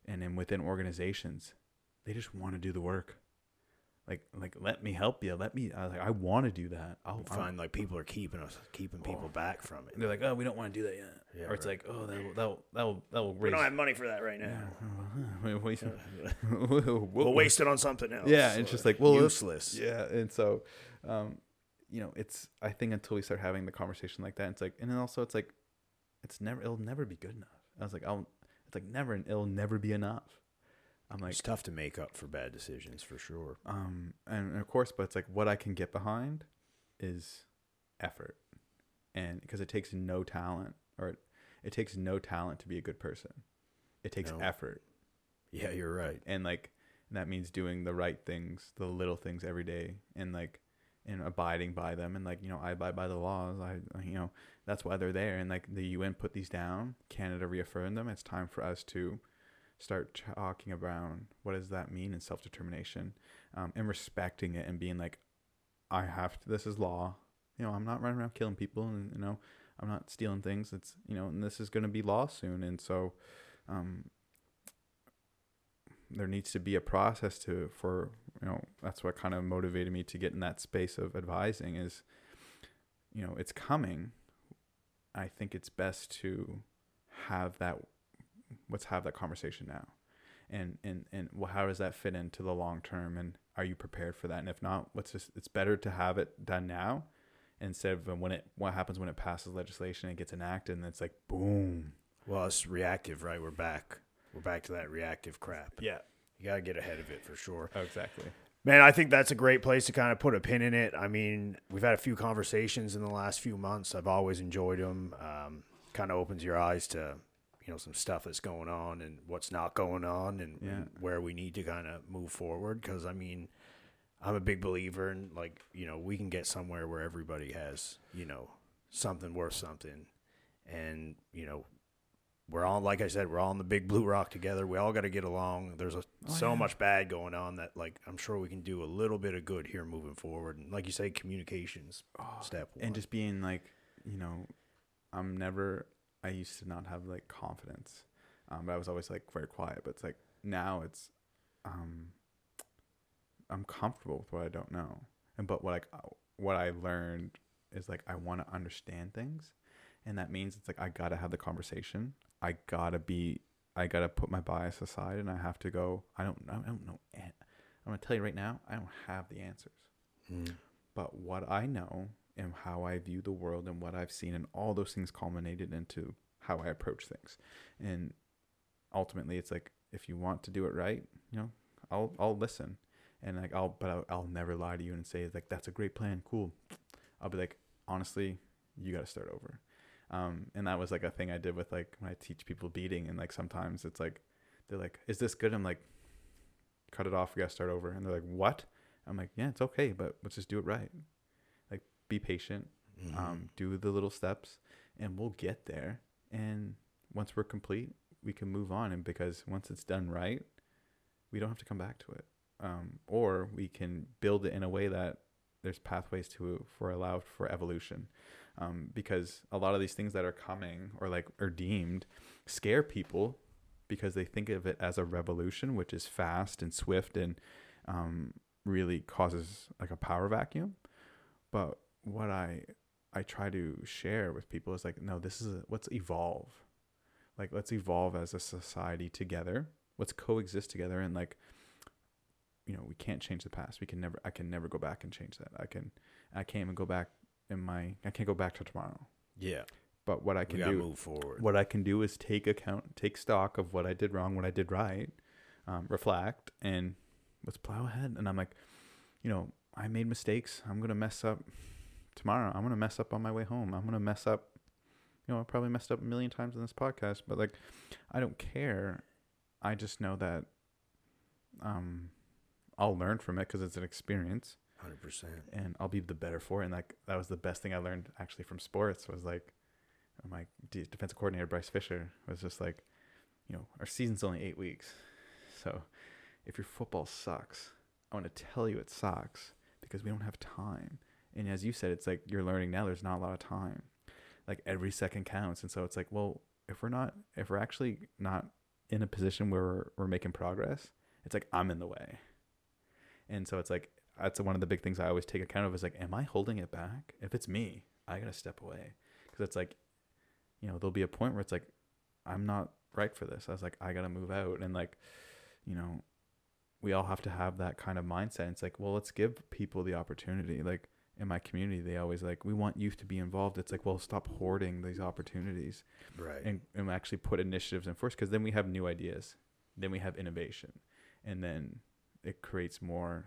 and then within organizations they just want to do the work like like let me help you let me I, like, I want to do that I'll find like people are keeping us keeping people back from it. they're like oh we don't want to do that yet Yeah, or it's right. like oh that will that will that will, that will We don't have money for that right now. yeah. We'll we'll waste it on something else. Yeah, it's just like, well, useless. Yeah, and so, um, you know, it's I think until we start having the conversation like that, it's like, and then also it's like, it's never, it'll never be good enough. I was like, I'll, it's like never, it'll never be enough. I'm like, It's tough to make up for bad decisions for sure. um, and of course, but it's like what I can get behind is effort, and because it takes no talent or it, it takes no talent to be a good person. It takes No. effort Yeah, you're right. and like and that means doing the right things the little things every day and like and abiding by them and like you know i abide by the laws i you know that's why they're there and like the un put these down canada reaffirmed them it's time for us to start talking about what does that mean in self-determination um, and respecting it and being like i have to this is law. You know i'm not running around killing people and you know i'm not stealing things. It's you know and this is going to be law soon. And so um, there needs to be a process to for you know that's what kind of motivated me to get in that space of advising is you know it's coming. I think it's best to have that let's have that conversation now and and and well, how does that fit into the long term and are you prepared for that and if not let's just it's better to have it done now instead of when it what happens when it passes legislation and gets enacted and it's like boom Well, it's reactive, right? We're back. We're back to that reactive crap. yeah You got to get ahead of it for sure. oh, exactly Man, I think that's a great place to kind of put a pin in it. I mean, we've had a few conversations in the last few months. I've always enjoyed them. Um, kind of opens your eyes to, you know, some stuff that's going on and what's not going on and, Yeah. and where we need to kind of move forward. Because, I mean, I'm a big believer in, like, you know, we can get somewhere where everybody has, you know, something worth something. And, you know, we're all like I said, we're all on the big blue rock together. We all got to get along. There's a, Oh, so yeah. much bad going on that like I'm sure we can do a little bit of good here moving forward. And like you say, communications oh, step one. and just being like you know i'm never i used to not have like confidence um but i was always like very quiet but it's like now it's um i'm comfortable with what i don't know and but what like uh, what i learned is like i want to understand things and that means it's like i gotta have the conversation i gotta be i gotta put my bias aside and i have to go i don't i don't know i'm gonna tell you right now i don't have the answers Mm. but what I know and how I view the world and what I've seen and all those things culminated into how I approach things. And ultimately it's like if you want to do it right, you know, I'll I'll listen. And like I'll but I'll, I'll never lie to you and say like that's a great plan, cool. I'll be like honestly, you got to start over. Um and that was like a thing I did with like when I teach people beading and like sometimes it's like they're like is this good? I'm like cut it off, we got to start over. And they're like what? I'm like, yeah, it's okay, but let's just do it right. Be patient, Mhm. um, do the little steps, and we'll get there. And once we're complete, we can move on. And because once it's done right, we don't have to come back to it. Um, or we can build it in a way that there's pathways to for allowed for evolution. Um, because a lot of these things that are coming or like are deemed scare people because they think of it as a revolution, which is fast and swift and um, really causes like a power vacuum. But what I I try to share with people is like, no, this is a, let's evolve. Like let's evolve as a society together. Let's coexist together and like you know, we can't change the past. We can never I can never go back and change that. I can I can't even go back in my I can't go back to tomorrow. yeah, But what I can do move forward. what I can do is take account, take stock of what I did wrong, what I did right, um, reflect, and let's plow ahead. And I'm like, you know, I made mistakes. I'm gonna mess up tomorrow. I'm gonna mess up on my way home. I'm gonna mess up. You know, I probably messed up a million times in this podcast, but like, I don't care. I just know that, um, I'll learn from it because it's an experience Hundred percent. and I'll be the better for it. And like that was the best thing I learned actually from sports was like my de- defensive coordinator Bryce Fisher was just like, you know, our season's only eight weeks, so if your football sucks, I want to tell you it sucks because we don't have time. And as you said, it's like you're learning now. There's not a lot of time. Like every second counts, and so it's like, well, if we're not, if we're actually not in a position where we're, we're making progress, it's like I'm in the way. And so it's like that's one of the big things I always take account of is like, am I holding it back? If it's me, I gotta step away because it's like, you know, there'll be a point where it's like, I'm not right for this. I was like, I gotta move out, and like, you know, we all have to have that kind of mindset. It's like, well, let's give people the opportunity. Like in my community, they always like, we want youth to be involved. It's like, well, stop hoarding these opportunities Right. and, and actually put initiatives in first because then we have new ideas. Then we have innovation. And then it creates more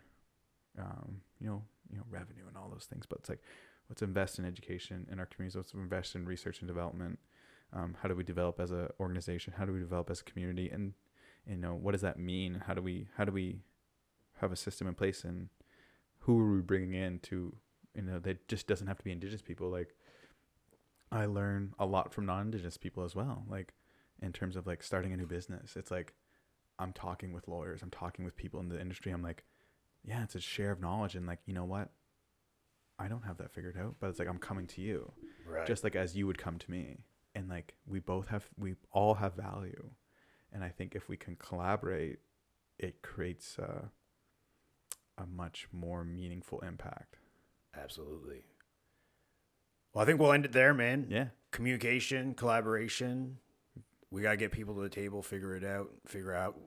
um, you know you know revenue and all those things. But it's like let's invest in education in our communities. Let's invest in research and development. Um, how do we develop as an organization? How do we develop as a community? And you know what does that mean? How do we how do we have a system in place? And who are we bringing in to you know, that just doesn't have to be indigenous people. Like I learn a lot from non-indigenous people as well. Like in terms of like starting a new business, it's like I'm talking with lawyers, I'm talking with people in the industry. I'm like, yeah, it's a share of knowledge, and like you know what, I don't have that figured out, but it's like I'm coming to you, Right. just like as you would come to me, and like we both have, we all have value, and I think if we can collaborate, it creates uh, a much more meaningful impact. Absolutely. Well, I think we'll end it there, man. Yeah, Communication, collaboration. We gotta get people to the table, figure it out, figure out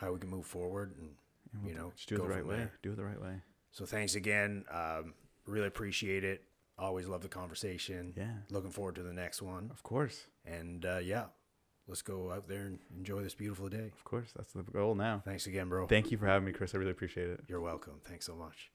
how we can move forward. And and we'll You know, just do it the right way. there. Do it the right way. so, thanks again. Um, really appreciate it. Always love the conversation. Yeah, Looking forward to the next one. of course, And uh, yeah, let's go out there and enjoy this beautiful day. of course. That's the goal now. Thanks again, bro. Thank you for having me, Chris. I really appreciate it. You're welcome. Thanks so much.